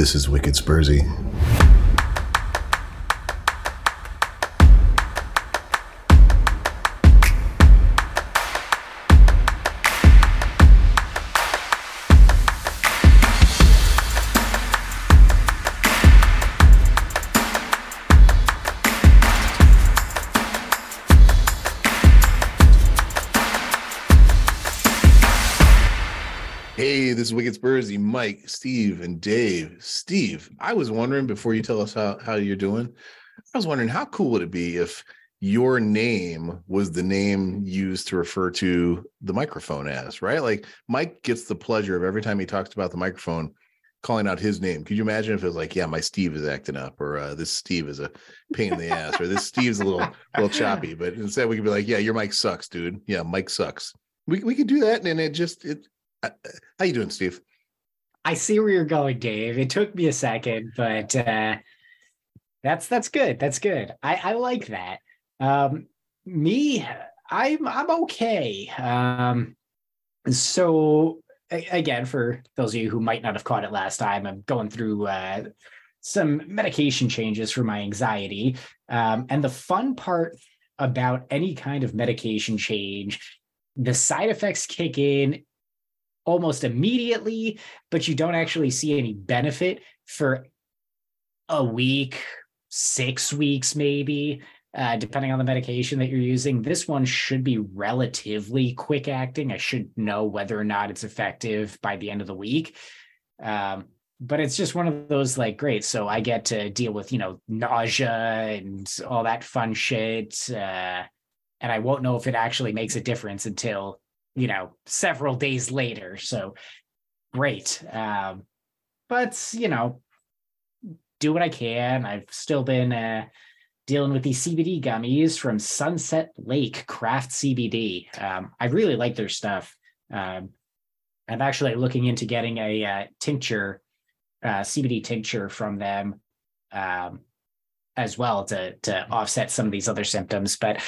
This is Wicked Spursy. Is Wicked Spursy, Mike, Steve, and Dave. Steve, I was wondering before you tell us how, how you're doing, I was wondering how cool would it be if your name was the name used to refer to the microphone as, right? Like Mike gets the pleasure of every time he talks about the microphone calling out his name. Could you imagine if it was like, yeah, my Steve is acting up, or uh, this Steve is a pain in the ass, or this Steve's a little little choppy, but instead we could be like, yeah, your Mike sucks, dude. Yeah, Mike sucks. We we could do that, and it just it. How you doing, Steve? I see where you're going, Dave. It took me a second, but uh, that's that's good. That's good. I, I like that. Um, me, I'm I'm okay. Um, so again, for those of you who might not have caught it last time, I'm going through uh, some medication changes for my anxiety. Um, and the fun part about any kind of medication change, the side effects kick in almost immediately, but you don't actually see any benefit for a week, six weeks, maybe, uh, depending on the medication that you're using. This one should be relatively quick acting. I should know whether or not it's effective by the end of the week. Um, but it's just one of those like, great. So I get to deal with, you know, nausea and all that fun shit. Uh, and I won't know if it actually makes a difference until you know, several days later. So great. Um, but, you know, do what I can. I've still been uh, dealing with these CBD gummies from Sunset Lake Craft CBD. Um, I really like their stuff. Um, I'm actually looking into getting a uh, tincture, uh, CBD tincture from them um, as well to to offset some of these other symptoms. But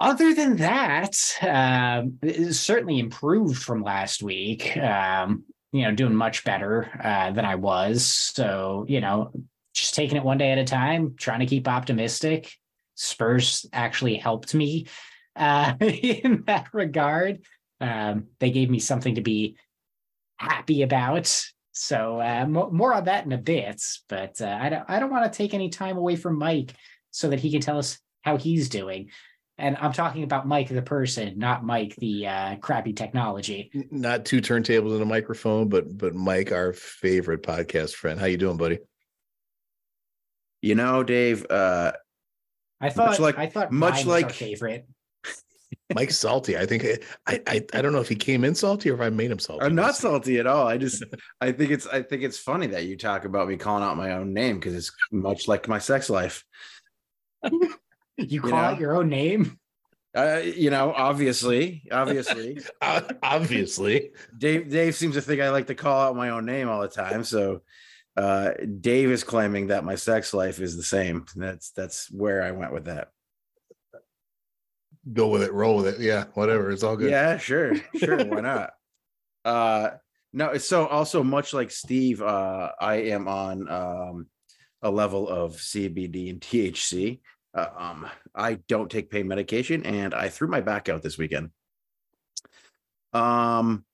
other than that, um, certainly improved from last week. Um, you know, doing much better uh, than I was. So, you know, just taking it one day at a time, trying to keep optimistic. Spurs actually helped me uh, in that regard. Um, they gave me something to be happy about. So uh, more on that in a bit. But uh, I don't. I don't want to take any time away from Mike so that he can tell us how he's doing and I'm talking about Mike the person, not Mike the uh, crappy technology. Not two turntables and a microphone, but but Mike, our favorite podcast friend. How you doing, buddy? You know, Dave. Uh, I thought like I thought much like favorite. Mike's salty. I think I, I I don't know if he came in salty or if I made him salty. I'm not salty at all. I just I think it's I think it's funny that you talk about me calling out my own name because it's much like my sex life. You call you know? out your own name? Uh, you know, obviously, obviously, obviously. Dave Dave seems to think I like to call out my own name all the time. So uh, Dave is claiming that my sex life is the same. That's that's where I went with that. Go with it, roll with it. Yeah, whatever. It's all good. Yeah, sure, sure. why not? Uh, no. So also much like Steve, uh, I am on um, a level of CBD and THC. Uh, um, I don't take pain medication, and I threw my back out this weekend. Um,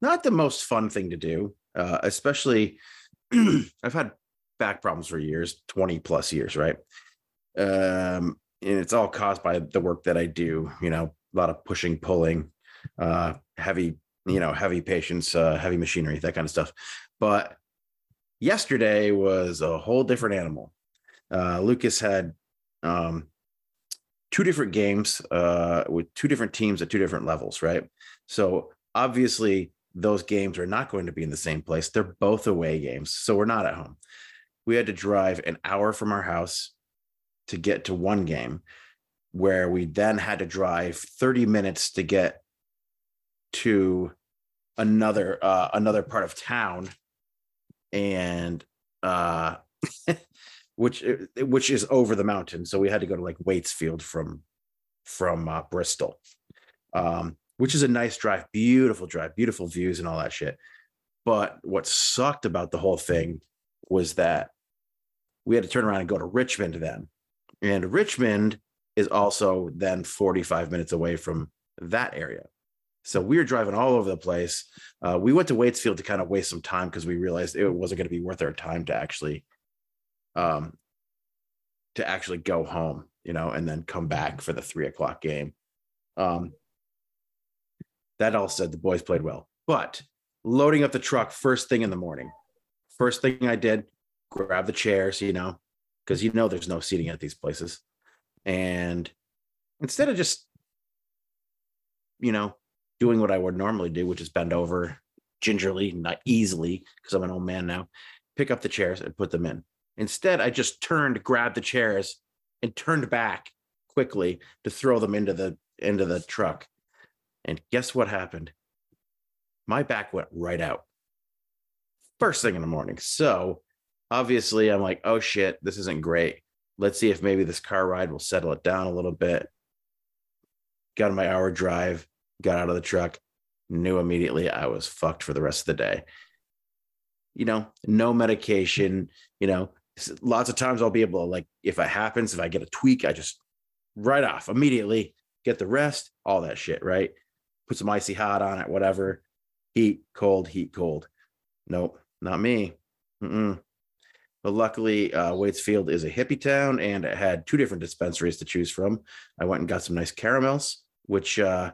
not the most fun thing to do, uh, especially I've had back problems for years, 20 plus years, right? Um, and it's all caused by the work that I do, you know, a lot of pushing, pulling, uh, heavy, you know, heavy patients, uh, heavy machinery, that kind of stuff. But yesterday was a whole different animal. Uh, Lucas had um, two different games uh, with two different teams at two different levels, right? So obviously, those games are not going to be in the same place. They're both away games. So we're not at home. We had to drive an hour from our house to get to one game, where we then had to drive 30 minutes to get to another uh, another part of town and uh which uh, which is over the mountain. So we had to go to like Waitsfield from from uh, Bristol, um, which is a nice drive, beautiful drive, beautiful views and all that shit. But what sucked about the whole thing was that we had to turn around and go to Richmond then. And Richmond is also then 45 minutes away from that area. So we were driving all over the place. Uh, we went to Waitsfield to kind of waste some time because we realized it wasn't going to be worth our time to actually, um, to actually go home, you know, and then come back for the three o'clock game. Um, that all said, the boys played well, but loading up the truck first thing in the morning, first thing I did, grab the chairs, you know, because you know there's no seating at these places, and instead of just, you know, doing what I would normally do, which is bend over gingerly, not easily, because I'm an old man now, pick up the chairs and put them in. Instead, I just turned, grabbed the chairs, and turned back quickly to throw them into the into the truck. And guess what happened? My back went right out. First thing in the morning. So obviously, I'm like, oh shit, this isn't great. Let's see if maybe this car ride will settle it down a little bit. Got on my hour drive, got out of the truck, knew immediately I was fucked for the rest of the day. You know, no medication, you know, lots of times I'll be able to, like, if it happens, if I get a tweak, I just right off immediately get the rest, all that shit, right? Put some icy hot on it, whatever. Heat, cold, heat, cold. Nope, not me. Mm-mm. But luckily, uh, Waitsfield is a hippie town and it had two different dispensaries to choose from. I went and got some nice caramels, which uh,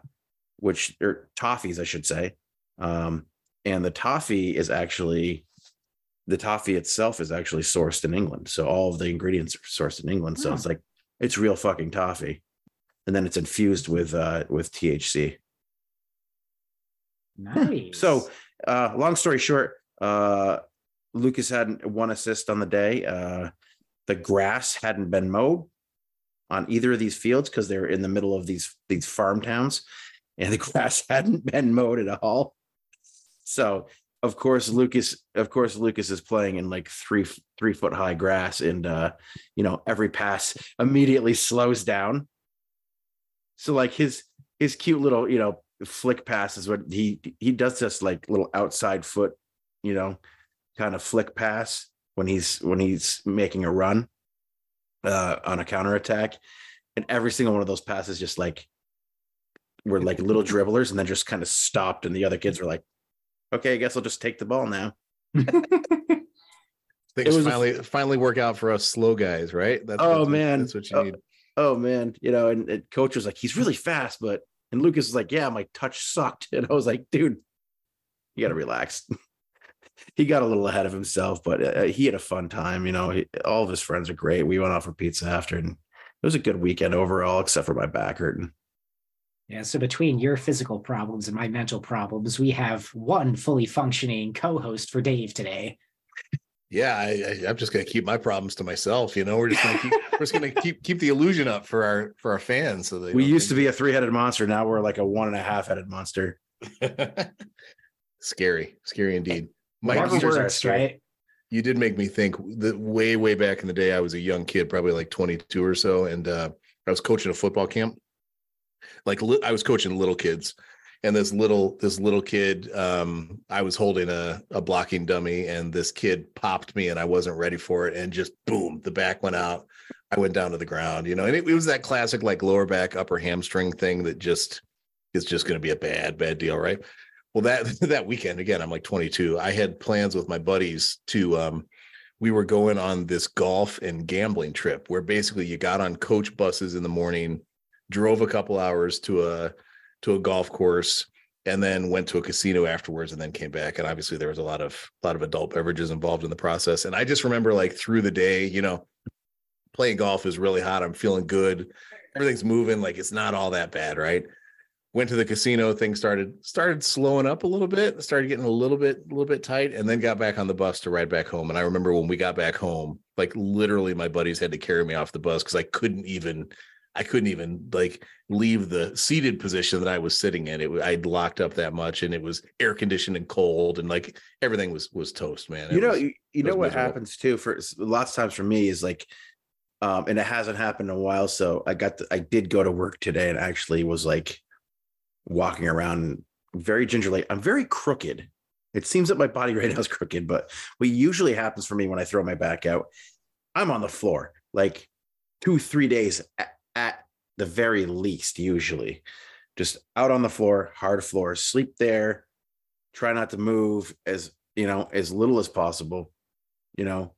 which or toffees, I should say. Um, and the toffee is actually the toffee itself is actually sourced in England. So all of the ingredients are sourced in England. So oh. it's like it's real fucking toffee. And then it's infused with uh with THC. Nice. So uh long story short, uh Lucas had one assist on the day. Uh the grass hadn't been mowed on either of these fields because they're in the middle of these these farm towns and the grass hadn't been mowed at all. So of course Lucas, of course Lucas is playing in like three three foot high grass, and uh, you know every pass immediately slows down. So like his his cute little you know flick pass is what he he does this like little outside foot, you know, kind of flick pass when he's when he's making a run uh, on a counter attack, and every single one of those passes just like were like little dribblers and then just kind of stopped. And the other kids were like, okay, I guess I'll just take the ball now. Things finally a, finally work out for us slow guys, right? That's, oh that's, man, that's what you oh, need. Oh man, you know, and, and, coach was like, he's really fast, but and Lucas is like, yeah, my touch sucked, and I was like, dude, you got to relax. he got a little ahead of himself, but uh, he had a fun time. You know, he, all of his friends are great. We went out for pizza after, and it was a good weekend overall, except for my back hurting. Yeah, so between your physical problems and my mental problems, we have one fully functioning co-host for Dave today. Yeah, I, am just gonna keep my problems to myself. You know, we're just gonna keep we're just gonna keep keep the illusion up for our for our fans. So we used to be a three headed monster. Now we're like a one and a half headed monster. scary, scary indeed. Mike, works, right? You did make me think that way way back in the day. I was a young kid, probably like 22 or so, and uh, I was coaching a football camp like I was coaching little kids and this little this little kid um i was holding a, a blocking dummy and this kid popped me and i wasn't ready for it and just boom the back went out. I went down to the ground you know and it, it was that classic like lower back upper hamstring thing that just is just going to be a bad bad deal right? Well that that weekend again i'm like 22 i had plans with my buddies to um we were going on this golf and gambling trip where basically you got on coach buses in the morning drove a couple hours to a to a golf course and then went to a casino afterwards and then came back. And obviously there was a lot of a lot of adult beverages involved in the process. And i just remember like through the day you know playing golf is really hot. I'm feeling good. Everything's moving. Like it's not all that bad right? Went to the casino. Things started started slowing up a little bit started getting a little bit a little bit tight and then got back on the bus to ride back home. And i remember when we got back home like literally my buddies had to carry me off the bus because i couldn't even I couldn't even like leave the seated position that I was sitting in. It I'd locked up that much, and it was air conditioned and cold, and like everything was was toast, man. It you know, was, you, you know what miserable. happens too for lots of times for me is like, um, and it hasn't happened in a while. So I got the, I did go to work today and actually was like walking around very gingerly. I'm very crooked. It seems that my body right now is crooked, but what usually happens for me when I throw my back out, I'm on the floor like two, three days the very least, usually. Just out on the floor, hard floor, sleep there, try not to move as you know, as little as possible. You know,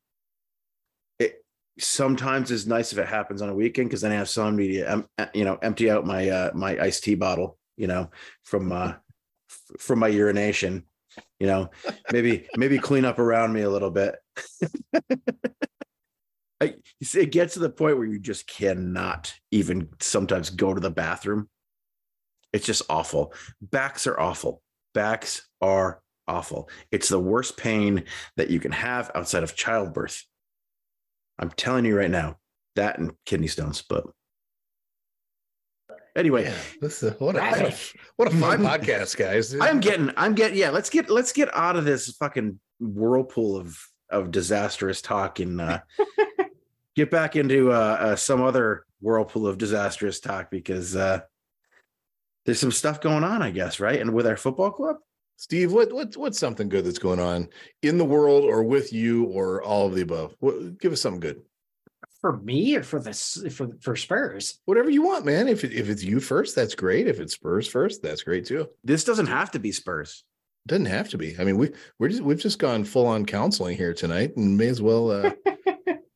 it sometimes is nice if it happens on a weekend because then I have some media, um, you know, empty out my uh, my iced tea bottle, you know, from uh, from my urination you know maybe maybe clean up around me a little bit I, it gets to the point where you just cannot even sometimes go to the bathroom. It's just awful. Backs are awful. Backs are awful. It's the worst pain that you can have outside of childbirth. I'm telling you right now that and kidney stones but Anyway, yeah, this is, what a, what a, what a fun podcast, guys. I'm getting, I'm getting, yeah. Let's get, let's get out of this fucking whirlpool of of disastrous talk and uh, get back into uh, uh, some other whirlpool of disastrous talk because uh, there's some stuff going on, I guess, right? And with our football club, Steve, what what what's something good that's going on in the world or with you or all of the above? What, give us something good for me or for this for for Spurs? Whatever you want, man. If it, if it's you first, that's great. If it's Spurs first, that's great too. This doesn't have to be Spurs. Doesn't have to be. I mean, we we're just we've just gone full on counseling here tonight, and may as well uh,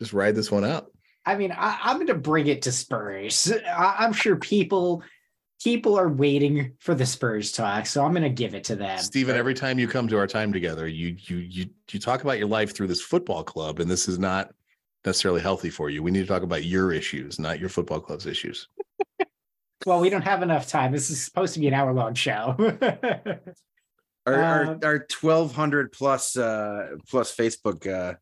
just ride this one out. I mean, I, am going to bring it to Spurs. I, am sure people people are waiting for the Spurs talk, so I'm going to give it to them. Stephen, every time you come to our time together, you you you you talk about your life through this football club, and this is not necessarily healthy for you. We need to talk about your issues, not your football club's issues. well, we don't have enough time. This is supposed to be an hour long show. our, our, um, our 1200 plus uh plus Facebook uh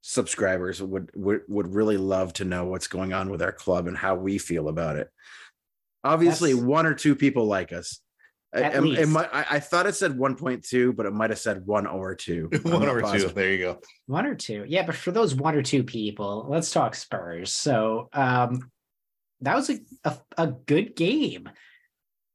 subscribers would, would would really love to know what's going on with our club and how we feel about it. Obviously, one or two people like us. At I, least. It might, I, I, thought it said 1.2, but it might have said one or two. one or positive. two. There you go. One or two. Yeah, but for those one or two people, let's talk Spurs. So um that was a, a, a good game,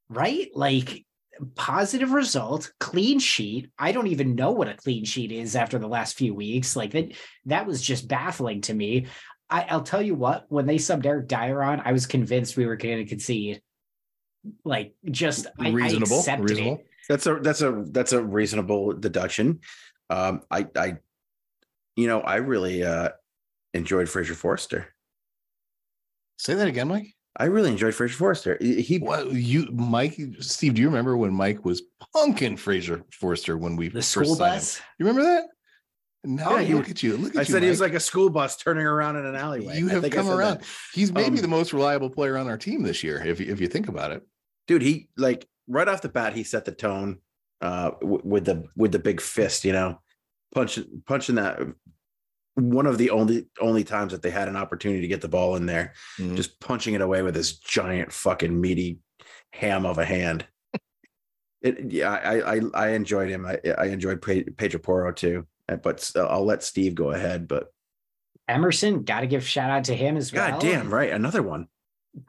right? Like positive result, clean sheet. I don't even know what a clean sheet is after the last few weeks. Like that, that was just baffling to me. I, will tell you what, when they subbed Eric Dier on, I was convinced we were going to concede like just reasonable. I, I reasonable. It. That's a that's a that's a reasonable deduction. Um, I I, you know, I really uh enjoyed Fraser Forster. Say that again, Mike. I really enjoyed Fraser Forster. He, well, you, Mike, Steve. Do you remember when Mike was punking Fraser Forster when we the school bus? Him? You remember that? Now yeah, look at you. Look at I you, said Mike. he was like a school bus turning around in an alleyway. You have come around. That. He's maybe um, the most reliable player on our team this year, if if you think about it dude, he like right off the bat, he set the tone uh, w- with the with the big fist, you know, punching punching that one of the only only times that they had an opportunity to get the ball in there, mm-hmm. just punching it away with his giant fucking meaty ham of a hand. it, yeah, I, I I enjoyed him. I I enjoyed Pedro Porro too, uh, but I'll let Steve go ahead. But Emerson, got to give shout out to him as well. God damn right, another one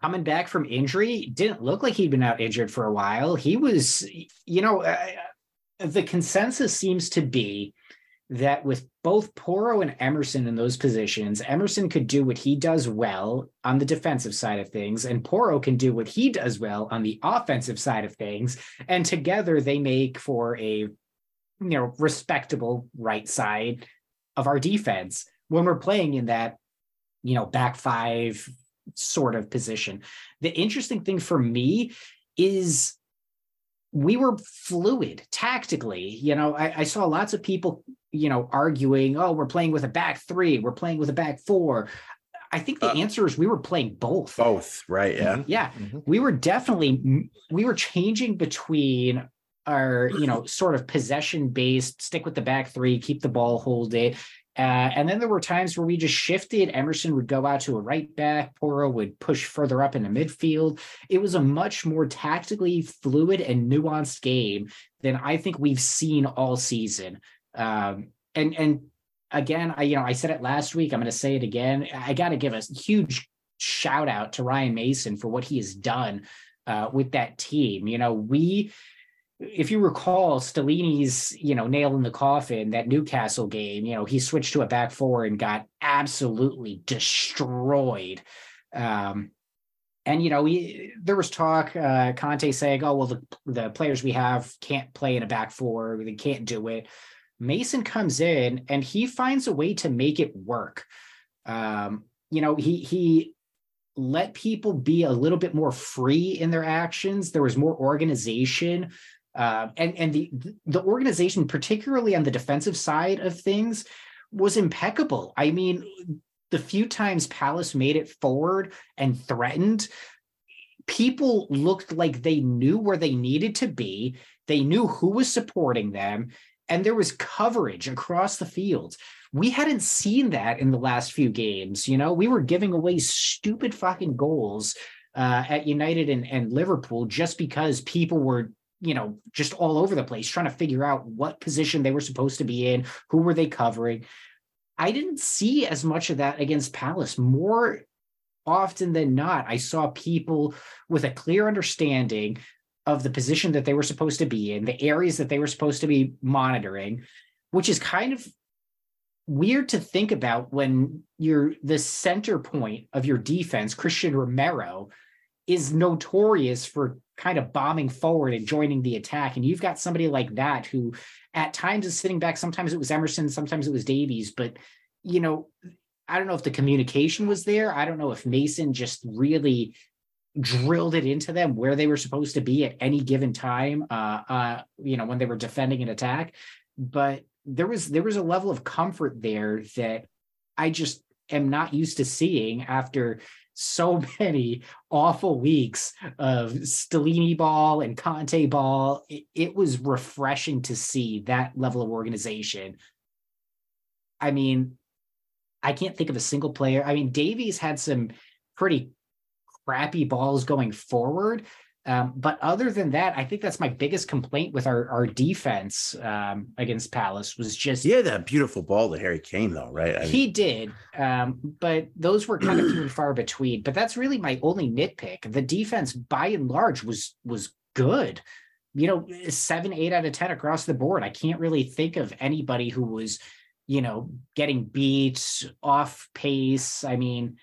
coming back from injury didn't look like he'd been out injured for a while. He was, you know, uh, the consensus seems to be that with both Porro and Emerson in those positions, Emerson could do what he does well on the defensive side of things, and Porro can do what he does well on the offensive side of things. And together they make for a you know respectable right side of our defense when we're playing in that you know back five sort of position. The interesting thing for me is we were fluid tactically. You know, I, I, saw lots of people, you know, arguing, oh, we're playing with a back three, we're playing with a back four. I think the uh, answer is we were playing both. Both, right? Yeah. Yeah. Mm-hmm. We were definitely, we were changing between our, you know, sort of possession based, stick with the back three, keep the ball, hold it, uh, and then there were times where we just shifted. Emerson would go out to a right back. Porro would push further up into midfield. It was a much more tactically fluid and nuanced game than I think we've seen all season. Um, and and again, I you know I said it last week. I'm going to say it again. I got to give a huge shout out to Ryan Mason for what he has done uh, with that team. You know we if you recall, Stellini's, you know, nail in the coffin, that Newcastle game, you know, he switched to a back four and got absolutely destroyed. Um, and you know, we there was talk, uh, Conte saying, "Oh well, the the players we have can't play in a back four; they can't do it." Mason comes in and he finds a way to make it work. Um, you know, he he let people be a little bit more free in their actions. There was more organization. Uh, and and the the organization, particularly on the defensive side of things, was impeccable. I mean, the few times Palace made it forward and threatened, people looked like they knew where they needed to be. They knew who was supporting them, and there was coverage across the field. We hadn't seen that in the last few games. You know, we were giving away stupid fucking goals uh, at United and, and Liverpool just because people were you know, just all over the place, trying to figure out what position they were supposed to be in, who were they covering. I didn't see as much of that against Palace. More often than not, I saw people with a clear understanding of the position that they were supposed to be in, the areas that they were supposed to be monitoring, which is kind of weird to think about when you're the center point of your defense, Cristian Romero, is notorious for kind of bombing forward and joining the attack. And you've got somebody like that who at times is sitting back. Sometimes it was Emerson, sometimes it was Davies. But, you know, I don't know if the communication was there. I don't know if Mason just really drilled it into them where they were supposed to be at any given time, uh, uh, you know, when they were defending an attack. But there was there was a level of comfort there that I just am not used to seeing after so many awful weeks of Stellini ball and Conte ball. It, it, was refreshing to see that level of organization. I mean, I can't think of a single player. I mean, Davies had some pretty crappy balls going forward, um, but other than that, I think that's my biggest complaint with our our defense um, against Palace was just yeah that beautiful ball to Harry Kane though, right? I he did, um, but those were kind of few and far between. But that's really my only nitpick. The defense, by and large, was was good. You know, seven, eight out of ten across the board. I can't really think of anybody who was, you know, getting beat off pace. I mean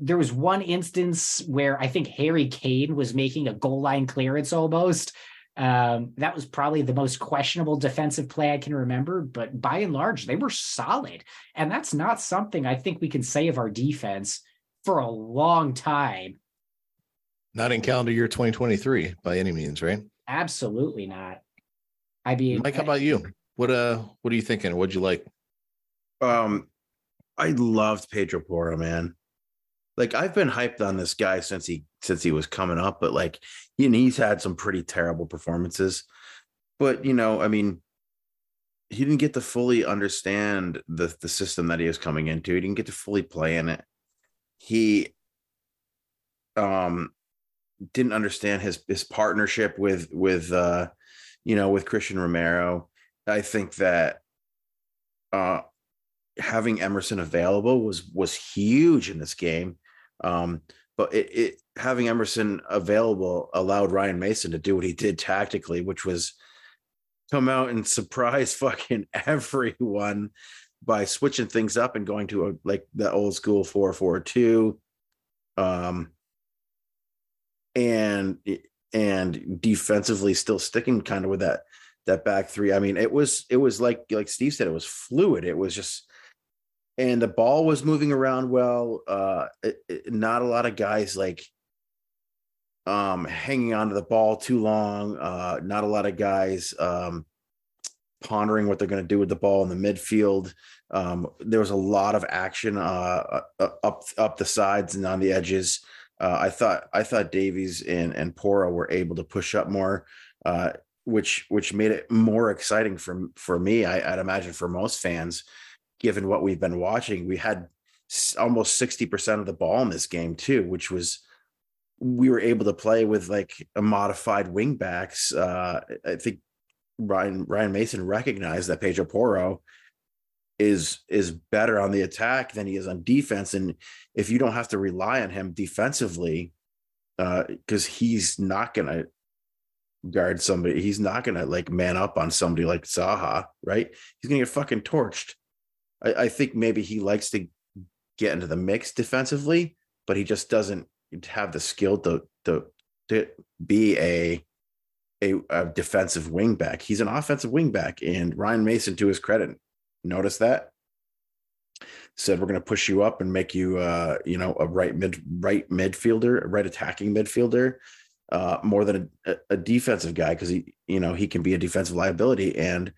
there was one instance where I think Harry Kane was making a goal line clearance almost. Um, that was probably the most questionable defensive play I can remember, but by and large, they were solid. And that's not something I think we can say of our defense for a long time. Not in calendar year 2023 by any means, right? Absolutely not. I mean, Mike, how about you? What uh what are you thinking? What'd you like? Um I loved Pedro Porro, man like I've been hyped on this guy since he since he was coming up, but like you know, he's had some pretty terrible performances. But you know, I mean, he didn't get to fully understand the the system that he was coming into. He didn't get to fully play in it. He um didn't understand his his partnership with with uh you know with Cristian Romero. I think that uh having Emerson available was was huge in this game. Um, but it, it having Emerson available allowed Ryan Mason to do what he did tactically, which was come out and surprise fucking everyone by switching things up and going to a like the old school 442 um and and defensively still sticking kind of with that that back three. I mean it was it was like like steve said it was fluid. It was just and the ball was moving around well. Uh, it, it, not a lot of guys like um, hanging onto the ball too long. Uh, not a lot of guys um, pondering what they're going to do with the ball in the midfield. Um, there was a lot of action uh, uh up up the sides and on the edges. Uh, I thought I thought Davies and and Porro were able to push up more, uh, which which made it more exciting for for me. I, I'd imagine for most fans given what we've been watching, we had almost 60% of the ball in this game too, which was we were able to play with like a modified wing backs. Uh, I think Ryan Ryan Mason recognized that Pedro Porro is is better on the attack than he is on defense. And if you don't have to rely on him defensively, because uh, he's not gonna guard somebody. He's not gonna like man up on somebody like Zaha, right? He's gonna get fucking torched. I, I think maybe he likes to get into the mix defensively, but he just doesn't have the skill to to, to be a, a a defensive wingback. He's an offensive wingback, and Ryan Mason, to his credit, notice that said we're going to push you up and make you uh you know a right mid right midfielder a right attacking midfielder uh more than a, a defensive guy because he you know he can be a defensive liability and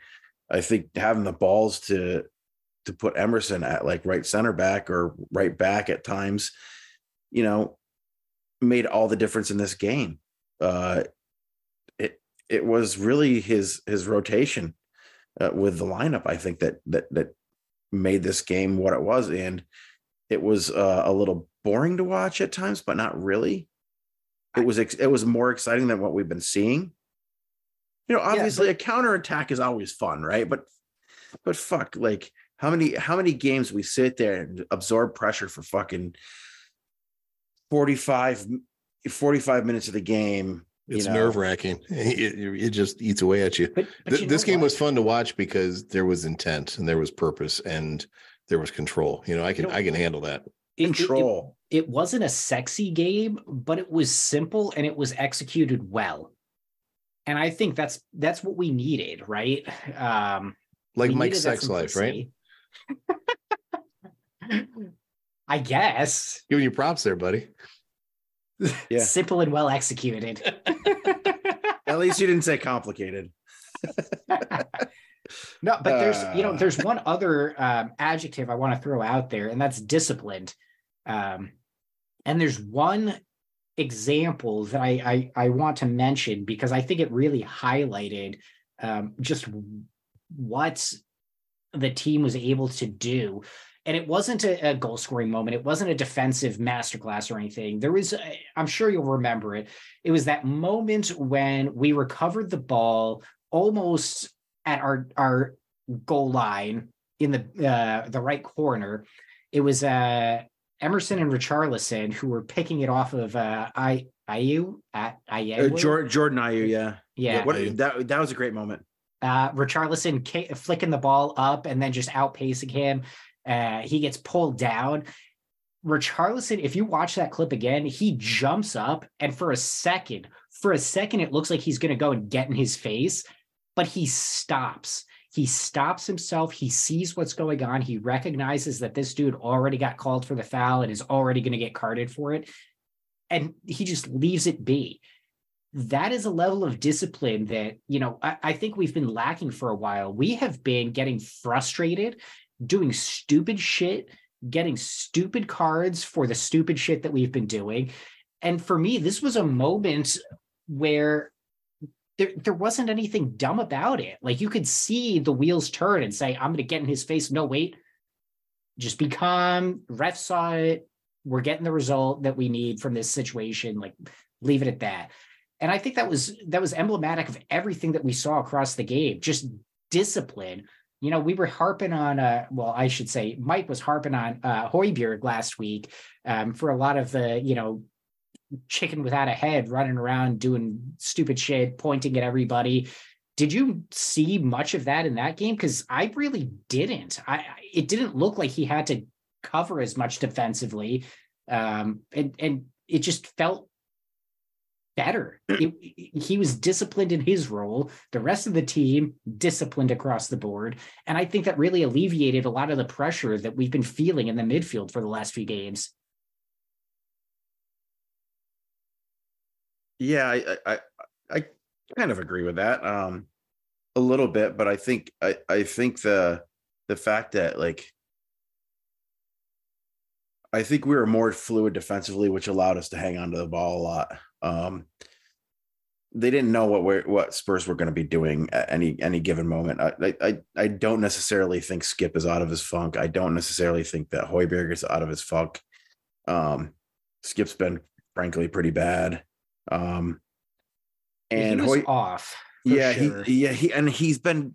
i think having the balls to to put emerson at like right center back or right back at times you know made all the difference in this game. Uh it it was really his his rotation uh, with the lineup i think that that that made this game what it was. And it was uh, a little boring to watch at times but not really. It was ex- it was more exciting than what we've been seeing. You know obviously but- a counter attack is always fun right? But but fuck like how many how many games we sit there and absorb pressure for fucking 45 45 minutes of the game you It's know? nerve wracking. It, it just eats away at you. But, but Th- you this game what? was fun to watch because there was intent and there was purpose and there was control. You know, I can know- I can handle that. It- it- it- control it wasn't a sexy game, but it was simple and it was executed well. And I think that's that's what we needed, right? Um Like we Mike's sex life, right? Simplicity. I guess. Giving you props there, buddy. Yeah. Simple and well executed. at least you didn't say complicated no, but there's you know Uh. there's one other um, adjective I want to throw out there, and that's disciplined. Um, and there's one example that I, I I want to mention because I think it really highlighted um, just what the team was able to do. And it wasn't a, a goal scoring moment. It wasn't a defensive masterclass or anything. There was, I'm sure you'll remember it. It was that moment when we recovered the ball almost at our our goal line in the uh, the right corner. It was uh, Emerson and Richarlison who were picking it off of uh, I Ayew at uh, Ayew. jordan jordan Ayew, yeah yeah, what that that was a great moment uh, Richarlison flicking the ball up and then just outpacing him. Uh, he gets pulled down. Richarlison, if you watch that clip again, he jumps up and for a second, for a second, it looks like he's going to go and get in his face, but he stops. He stops himself. He sees what's going on. He recognizes that this dude already got called for the foul and is already going to get carded for it. And he just leaves it be that is a level of discipline that you know I, I think we've been lacking for a while. We have been getting frustrated doing stupid shit getting stupid cards for the stupid shit that we've been doing. And for me this was a moment where there, there wasn't anything dumb about it. Like you could see the wheels turn and say i'm going to get in his face. No wait. Just be calm. Ref saw it. We're getting the result that we need from this situation. Like leave it at that and I think that was that was emblematic of everything that we saw across the game. Just discipline. You know, we were harping on. Uh, well, I should say, Mike was harping on uh, last week um, for a lot of the you know chicken without a head running around doing stupid shit, pointing at everybody. Did you see much of that in that game? Because I really didn't. I- it didn't look like he had to cover as much defensively, um, and and it just felt better. It- he was disciplined in his role. The rest of the team disciplined across the board, and I think that really alleviated a lot of the pressure that we've been feeling in the midfield for the last few games. Yeah, I, I I kind of agree with that. Um a little bit, but I think I I think the the fact that like I think we were more fluid defensively, which allowed us to hang on to the ball a lot. Um they didn't know what we're, what Spurs were going to be doing at any any given moment. I, I I don't necessarily think Skip is out of his funk. I don't necessarily think that Højbjerg is out of his funk. Um, Skip's been frankly pretty bad. Um, and he was Hoy- off. yeah, sure. he yeah he and he's been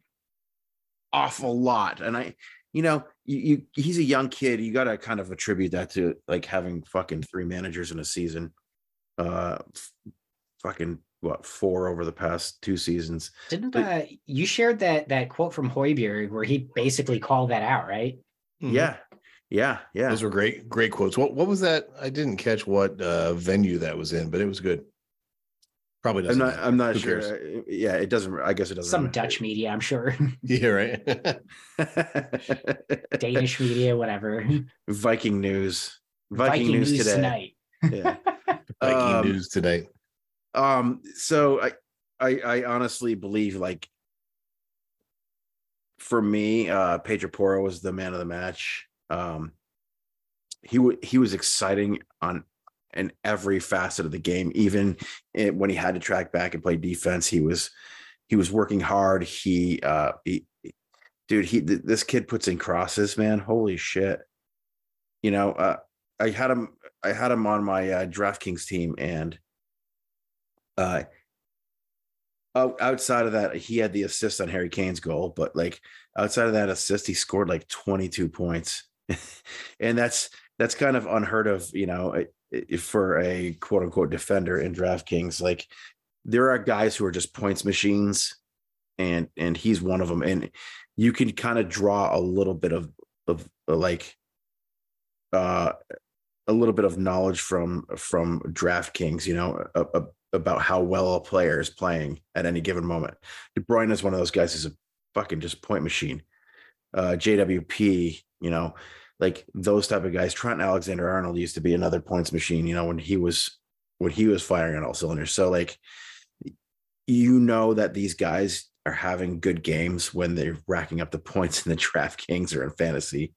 off a lot. And I, you know, you, you he's a young kid. You got to kind of attribute that to like having fucking three managers in a season. Uh, f- fucking what four over the past two seasons. Didn't But- uh, you shared that that quote from Højbjerg where he basically called that out, right? Mhm. Yeah, yeah, yeah. Those were great, great quotes. What what was that? I didn't catch what uh venue that was in, but it was good. Probably I'm doesn't. matter. I'm not Who sure. cares? Uh, Yeah, it doesn't. I guess it doesn't. Some matter. Dutch media, I'm sure. Yeah, right. Danish media, whatever. Viking news. Viking, news, today. tonight. Yeah. Viking Um, news today. Um. So I, I, I honestly believe like. For me, uh, Pedro Porro was the man of the match. Um, he w- he was exciting on in every facet of the game. Even it, when he had to track back and play defense, he was he was working hard. He uh, he, dude, he th- this kid puts in crosses, man. Holy shit! You know, uh, I had him. I had him on my uh, DraftKings team, and uh, outside of that, he had the assist on Harry Kane's goal. But like outside of that assist, he scored like twenty two points, and that's that's kind of unheard of, you know, for a quote unquote defender in DraftKings. Like there are guys who are just points machines, and and he's one of them. And you can kind of draw a little bit of of like uh a little bit of knowledge from from DraftKings, you know, a, a, about how well a player is playing at any given moment. De Bruyne is one of those guys who's a fucking just point machine. Uh, JWP, you know, like those type of guys. Trent Alexander Arnold used to be another points machine, you know, when he was when he was firing on all cylinders. So like you know that these guys are having good games when they're racking up the points in the DraftKings or in fantasy,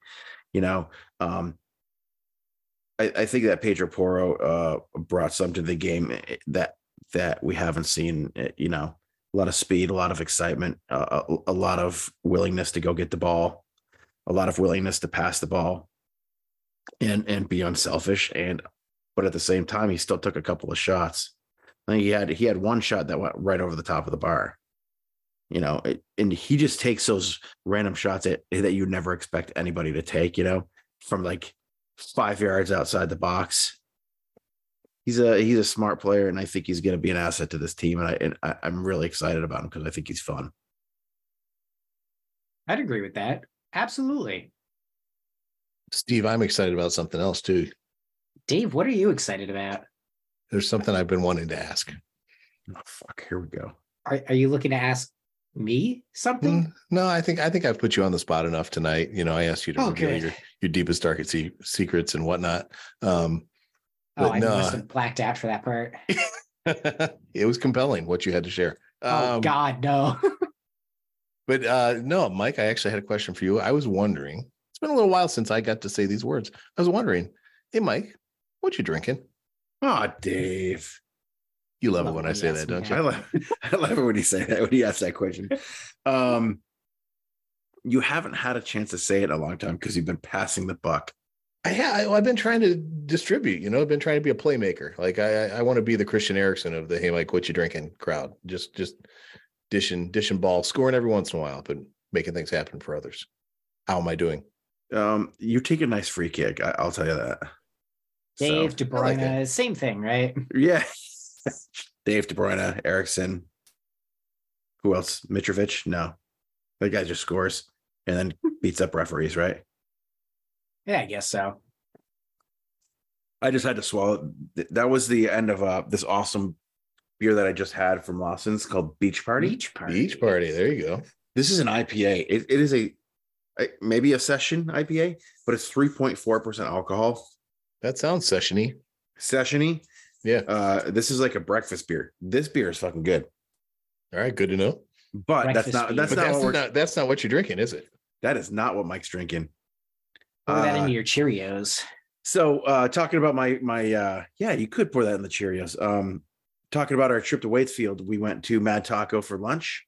you know. Um I, I think that Pedro Porro uh brought some to the game eh, that that we haven't seen, eh, you know, a lot of speed, a lot of excitement, uh, a, a lot of willingness to go get the ball, a lot of willingness to pass the ball and and be unselfish and but at the same time he still took a couple of shots. I think he had he had one shot that went right over the top of the bar. You know, it, and he just takes those random shots that, that you never expect anybody to take, you know, from like five yards outside the box. He's a he's a smart player, and I think he's going to be an asset to this team. And I and I, I'm really excited about him because I think he's fun. I'd agree with that. Absolutely. Steve, I'm excited about something else too. Dave, what are you excited about? There's something I've been wanting to ask. Oh fuck! Here we go. Are, are you looking to ask me something? Mm, No, I think I think I've put you on the spot enough tonight. You know, I asked you to Oh, reveal your your deepest, darkest se- secrets and whatnot. Um, Oh, but I no. must have blacked out for that part. it was compelling what you had to share. Oh Um, God, no. But uh, no, Mike, I actually had a question for you. I was wondering. It's been a little while since I got to say these words. I was wondering, hey, Mike, what you drinking? Oh, Dave. You love Love it when when I say that, don't that. I you? love I love it when you say that when you ask that question. Um, you haven't had a chance to say it in a long time because you've been passing the buck. I ha- I've been trying to distribute. You know, I've been trying to be a playmaker. Like I, I, I want to be the Christian Eriksen of the hey, Mike, what you drinking crowd. Just, just dishing, dishing ball, scoring every once in a while, but making things happen for others. How am I doing? Um, you take a nice free kick. I, I'll tell you that. So, Dave De I like Bruyne, same thing, right? yeah. Dave De Bruyne, Eriksen. Who else? Mitrovic? No, that guy just scores and then beats up referees, right? Yeah, I guess so. I just had to swallow. That was the end of uh this awesome beer that I just had from Lawson's called Beach Party. Beach party. Beach party. There you go. This is an IPA. It, it is a, a maybe a session IPA, but it's three point four percent alcohol. That sounds sessiony. Sessiony. Yeah. Uh, this is like a breakfast beer. This beer is fucking good, All right. Good to know. but Breakfast that's not beer. that's not that's what not that's not what you're drinking, is it? that is not what Mike's drinking. Pour that Uh, into your Cheerios. So uh talking about my my uh yeah, you could pour that in the Cheerios. Um talking about our trip to Waitsfield, we went to Mad Taco for lunch.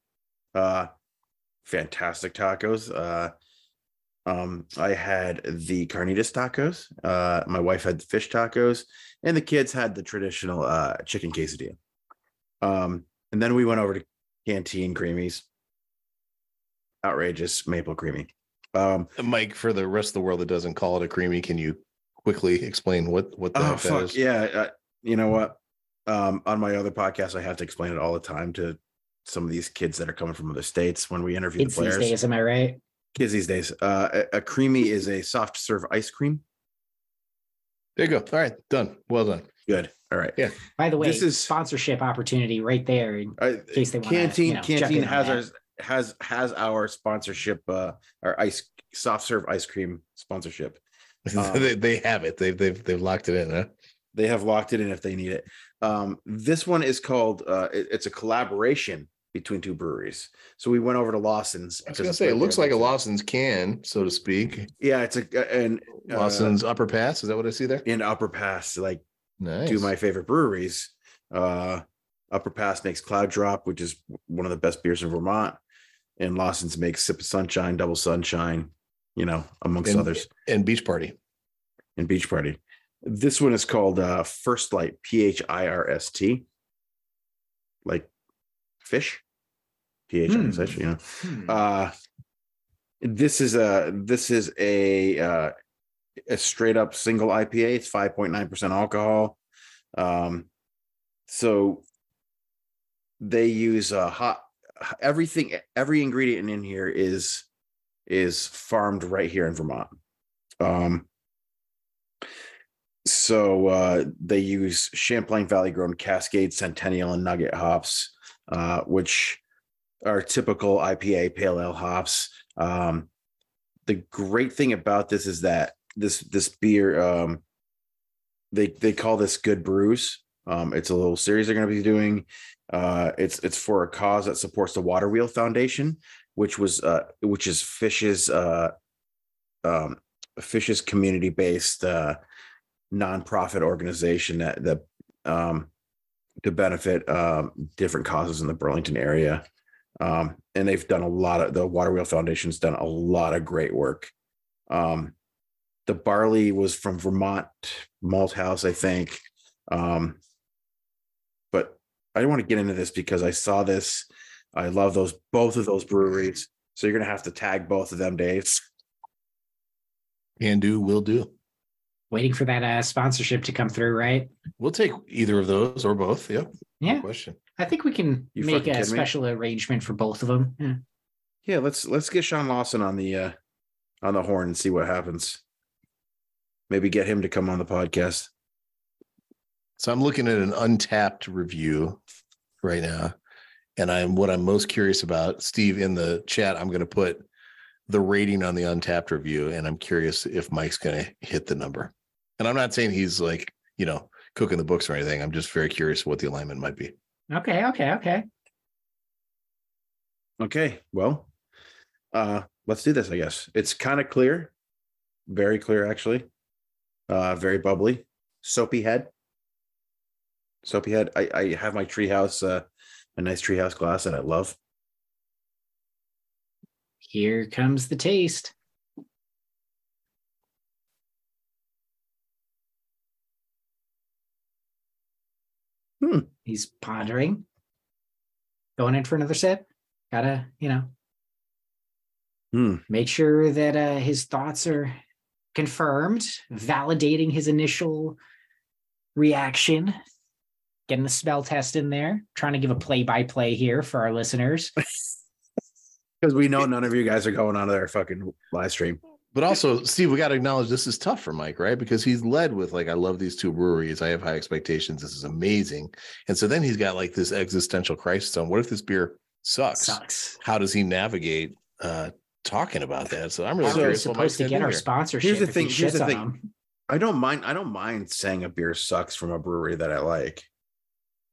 Uh fantastic tacos. Uh um I had the carnitas tacos. Uh my wife had the fish tacos and the kids had the traditional uh chicken quesadilla. Um and then we went over to Canteen Creamies. Outrageous maple creamy. Um Mike, for the rest of the world that doesn't call it a creamy, can you quickly explain what what the Oh heck that fuck is? yeah! Uh, you know what? Um, on my other podcast, I have to explain it all the time to some of these kids that are coming from other states when we interview Kids the these players. days, am I right? Kids these days. Uh, a, a creamy is a soft serve ice cream. There you go. All right, done. Well done. Good. All right. Yeah. By the way, This is- sponsorship opportunity right there. And Uh, case they wanna, canteen you know, canteen has our has has our sponsorship uh our ice soft serve ice cream sponsorship Um, they, they have it. They've they've they've locked it in. Huh? they have locked it in if they need it um this one is called uh it- it's a collaboration between two breweries so we went over to lawson's I was gonna say it looks like a Lawson's can, so to speak. yeah it's a and uh, Lawson's Upper Pass. Is that what I see there? in upper pass like Nice. two of my favorite breweries. Uh, Upper Pass makes Cloud Drop, which is one of the best beers in Vermont, and Lawson's makes Sip of Sunshine, Double Sunshine, you know, amongst And- others, and Beach Party. and Beach Party. This one is called uh, Phirst Light, P H I R S T, like Phish, P H I Hmm. R S, you know. Hmm. Uh, this is a this is a uh, a straight up single IPA. It's five point nine percent alcohol. Um, so they use a hot everything. Every ingredient in here is is farmed right here in Vermont. Um, so uh, they use Champlain Valley grown Cascade, Centennial, and Nugget hops, uh, which are typical IPA pale ale hops. Um, the great thing about this is that this this beer, um, they they call this Good Brews. Um, it's a little series they're going to be doing. Uh, it's it's for a cause that supports the Water Wheel Foundation, which was uh, which is Phish's uh, um, Phish's community based uh, nonprofit organization that that um, to benefit um, different causes in the Burlington area. Um, and they've done a lot of the Water Wheel Foundation's done a lot of great work. Um, the barley was from Vermont Malt House, I think. Um, but I don't want to get into this because I saw this. I love those both of those breweries. So you're gonna have to tag both of them, Dave. Can do, will do. Waiting for that uh, sponsorship to come through, right? We'll take either of those or both. Yep. No Yeah, question. I think we can You make a kidding me? special arrangement for both of them. Yeah. Yeah, let's let's get Sean Lawson on the uh on the horn and see what happens. Maybe get him to come on the podcast. So I'm looking at an Untappd review right now. And I'm what I'm most curious about, Steve, in the chat, I'm going to put the rating on the Untappd review. And I'm curious if Mike's going to hit the number. And I'm not saying he's like, you know, cooking the books or anything. I'm just very curious what the alignment might be. Okay, okay, okay. Okay, well, uh let's do this, I guess. It's kind of clear, very clear actually. Uh very bubbly, soapy head. Soapy head. I, I have my treehouse, uh a nice treehouse glass that I love. Here comes the taste. Hmm. He's pondering. Going in for another sip. Gotta, you know, Hmm. make sure that uh, his thoughts are confirmed, validating his initial reaction. Getting the spell test in there, trying to give a play by play here for our listeners. Because we know none of you guys are going on to their fucking live stream. But also, Steve, we got to acknowledge this is tough for Mike, right? Because he's led with like, I love these two breweries. I have high expectations. This is amazing. And so then he's got like this existential crisis on what if this beer sucks? Sucks. How does he navigate uh talking about that? So I'm really How are we what Mike's supposed to get our here. sponsorship? Here's the if he thing- here's the thing. them? I don't mind. I don't mind saying a beer sucks from a brewery that I like.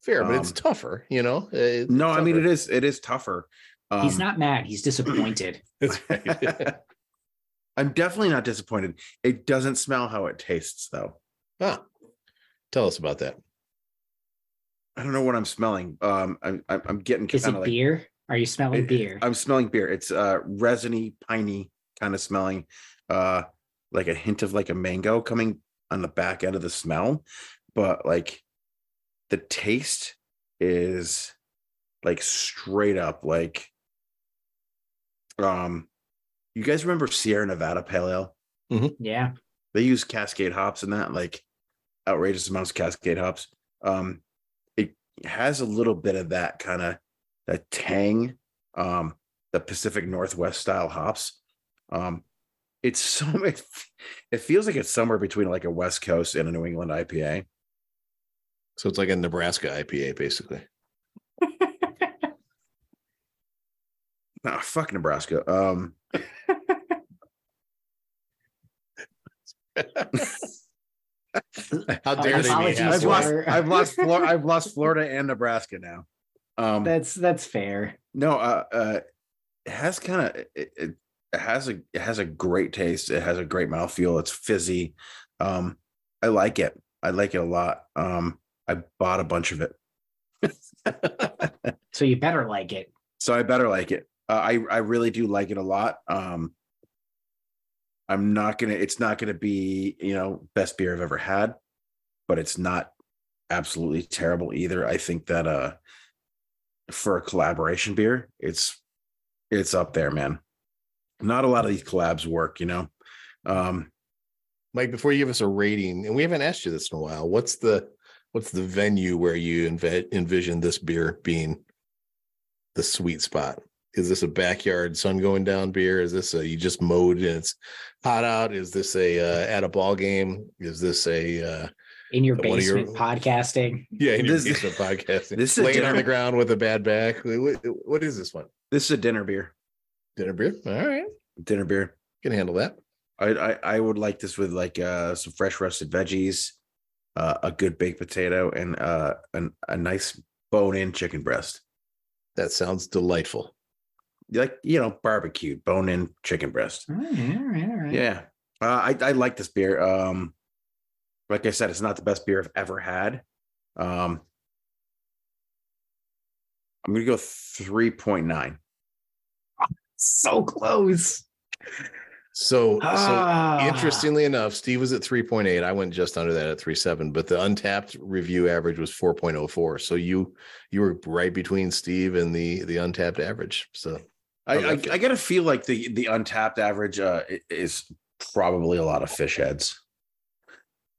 Fair, but it's Um, tougher, you know. It's No, I mean it is. It is tougher. Um, He's not mad. He's disappointed. It's right. I'm definitely not disappointed. It doesn't smell how it tastes, though. ah, tell us about that. I don't know what I'm smelling. Um, I'm I'm, I'm getting Is kind it of like beer? Are you smelling It- beer? I'm smelling beer. It's uh resiny, piney kind of smelling, uh, like a hint of like a mango coming on the back end of the smell, but like the taste is like straight up like um you guys remember Sierra Nevada Pale Ale? yeah. They use Cascade hops in that, like outrageous amounts of Cascade hops. Um, it has a little bit of that kind of that tang, um, the Pacific Northwest style hops. Um, it's so it, it feels like it's somewhere between like a West Coast and a New England IPA. So it's like a Nebraska IPA, basically. Nah, fuck Nebraska. Um, How dare they be I've lost, I've lost, Flor- I've lost Florida and Nebraska now. Um, That's that's fair. no, uh, uh, it has kind of it, it, it has a it has a great taste. It has a great mouthfeel. It's fizzy. Um, I like it. I like it a lot. Um, I bought a bunch of it, So you better like it. so I better like it. Uh, I I really do like it a lot. Um, I'm not gonna. It's not gonna be you know best beer I've ever had, but it's not absolutely terrible either. I think that uh, for a collaboration beer, it's it's up there, man. Not a lot of these collabs work, you know. Um, Mike, before you give us a rating, and we haven't asked you this in a while, what's the what's the venue where you env- envision this beer being the sweet spot? Is this a backyard sun going down beer? Is this a you just mowed and it's hot out? Is this a uh, at a ball game? Is this a uh, In your One of your- basement podcasting. yeah in your This- basement podcasting? this is laying on the ground with a bad back. What, what is this one? this is a dinner beer. Dinner beer. All right, Dinner beer. can handle that. I, I I would like this with like uh some fresh roasted veggies, uh, a good baked potato, and uh an, a nice bone in chicken breast. That sounds delightful. Like you know, barbecued bone in chicken breast. All right, all right, all right. Yeah, uh, I I like this beer. Um, like I said, it's not the best beer I've ever had. Um, I'm gonna go three point nine. So close. So, so Ah. Interestingly enough, Steve was at 3.8. I went just under that at 3.7, but the Untappd review average was 4.04. So you you were right between Steve and the the Untappd average. So I, I. I gotta feel like the the Untappd average uh is probably a lot of Phish heads.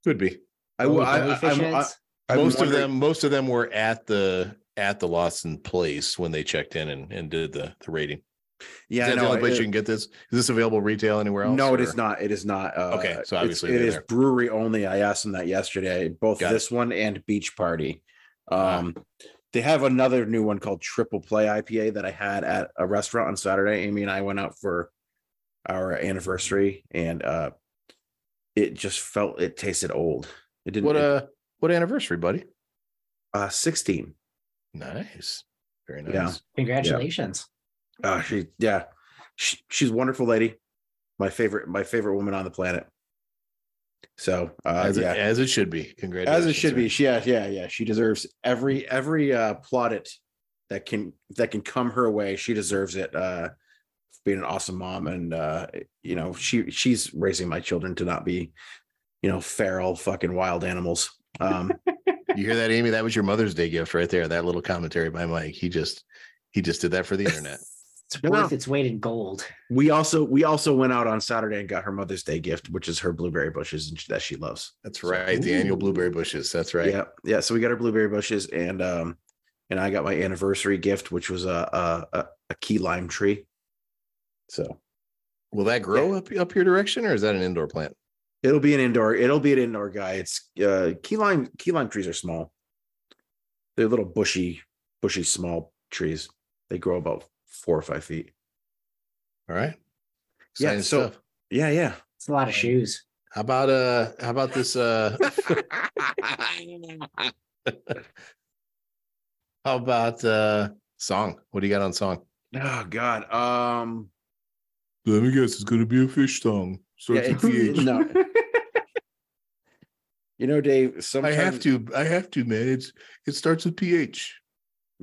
could be. I, Only I, I, I'm- I. I'm most of them most of them were at the at the Lawson place when they checked in and, and did the, the rating. Yeah, is that no, the only place it- you can get this? Is this available retail anywhere else? No, it or- is not. It is not. Uh, Okay, so it's- obviously it there. brewery only. I asked them that yesterday. Both Got it. this one and Beach Party. Um, they have another new one called Triple Play IPA that I had at a restaurant on Saturday. Amy and I went out for our anniversary, and uh, it just felt it tasted old. It didn't. What it- uh what anniversary, buddy? uh, sixteen. Nice. Very nice. Yeah. Congratulations. Uh, she yeah, she, she's a wonderful lady. My favorite, my favorite woman on the planet. So uh, As, yeah, it, as it should be. Congratulations. as it should be. She, yeah, yeah, yeah. She deserves every every uh plaudit that can that can come her way. She deserves it. Uh being an awesome mom and uh you know, she she's raising my children to not be, you know, feral fucking wild animals. Um You hear that, Amy? That was your Mother's Day gift right there. That little commentary by Mike. He just he just did that for the internet. It's No, worth no. its weight in gold. we also we also went out on Saturday and got her Mother's Day gift, which is her blueberry bushes and that she loves. That's So- right. The annual blueberry bushes. That's right. Yeah, yeah. So we got our blueberry bushes, and um, and I got my anniversary gift, which was a a, a, a key lime tree. So Will that grow up up your direction, or is that an indoor plant? it'll be an indoor. It'll be an indoor guy. It's uh, key lime. Key lime trees are small. They're little bushy, bushy, small trees. They grow about four or five feet. All right. Yeah, so- stuff. Yeah, yeah. It's a lot of shoes. How about uh how about this uh how about uh song? What do you got on song? oh God. Um. Let me guess, it's gonna be a Phish song. Starts yeah, it's- no. You know, Dave. I have to, I have to, man. It's it starts with PH.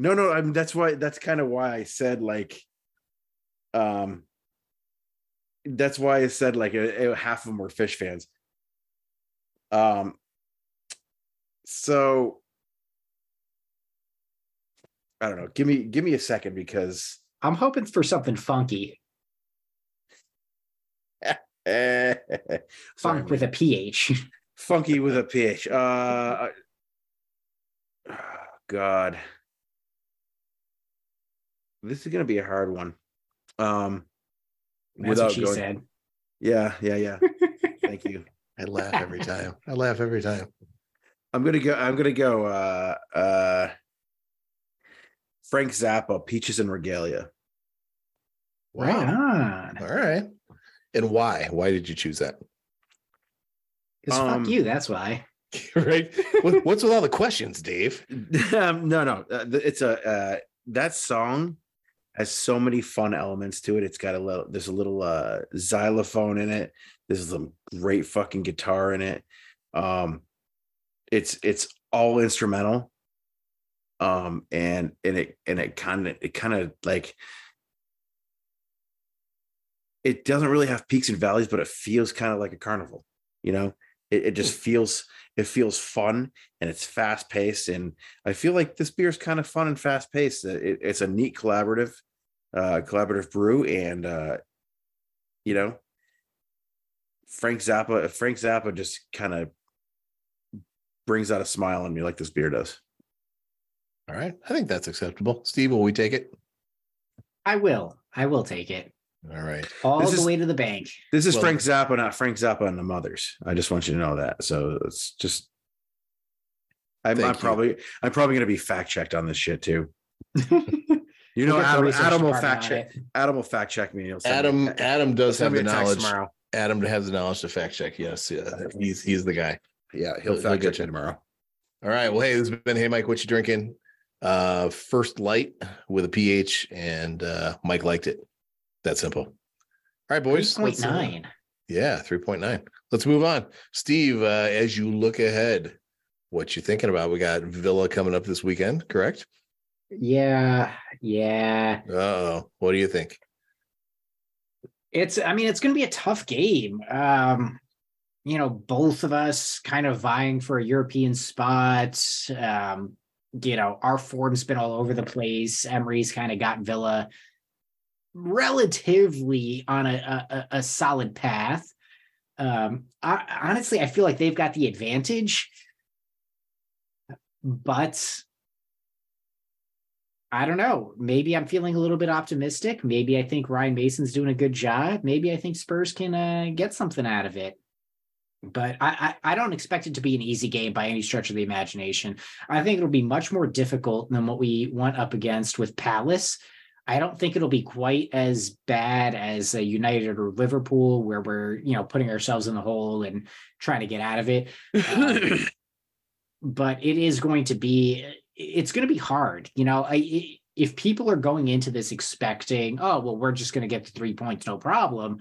No, no, I mean that's why that's kind of why I said like um that's why I said like uh, uh, half of them were Phish fans. Um so I don't know. Give me give me a second because I'm hoping for something funky. Funk with a PH. funky with a ph. Uh God. This is gonna be a hard one. Um That's what she said. Yeah, yeah, yeah. Thank you. I laugh every time. I laugh every time. I'm gonna go. I'm gonna go. Uh, uh, Frank Zappa, Peaches en Regalia. Right on. All right. And why? Why did you choose that? Because Um, fuck you, that's why. right. What- What's with all the questions, Dave? um, no, no. Uh, it's a uh, that song has so many fun elements to it. It's got a little. There's a little uh, xylophone in it. There's some great fucking guitar in it. Um, it's it's all instrumental. Um, and and it and it kind of it kind of like it doesn't really have peaks and valleys, but it feels kind of like a carnival. You know, it, it just feels it feels fun and it's fast paced. And I feel like this beer is kind of fun and fast paced. It, it's a neat collaborative, uh, collaborative brew, and uh, you know, Frank Zappa. Frank Zappa just kind of brings out a smile on me like this beer does. All right. I think that's acceptable. Steve, will we take it? I will. I will take it. All right. All This the is- way to the bank. This is Well- Frank Zappa, not Frank Zappa and the Mothers. I just want you to know that. So it's just. I'm, I'm probably I'm probably gonna be fact checked on this shit too. You We'll know, Adam, Adam will fact check. it. Adam will fact check me. and me- Adam Adam does have the knowledge. tomorrow. Adam has the knowledge to fact check. Yes. Yeah. He's he's the guy. Yeah, he'll He'll fact check you. you tomorrow. All right. Well, hey, this has been Hey Mike, what you drinking? Uh first light with a pH and uh Mike liked it. That simple. All right, boys. Point let's, uh, nine. yeah, 3.9. Let's move on. Steve, uh, as you look ahead, what you thinking about? We got Villa coming up this weekend, correct? Yeah, yeah. Oh, what do you think? It's. I mean, it's going to be a tough game. Um, you know, both of us kind of vying for a European spot. Um, you know, our form's been all over the place. Emery's kind of got Villa relatively on a a, a- a solid path. Um, I, honestly, I feel like they've got the advantage, but I don't know. Maybe I'm feeling a little bit optimistic. Maybe I think Ryan Mason's doing a good job. Maybe I think Spurs can uh, get something out of it. But I, I I don't expect it to be an easy game by any stretch of the imagination. I think it'll be much more difficult than what we went up against with Palace. I don't think it'll be quite as bad as United or Liverpool, where we're you know putting ourselves in the hole and trying to get out of it Um, but it is going to be it's going to be hard you know? I, if people are going into this expecting oh well we're just going to get the three points no problem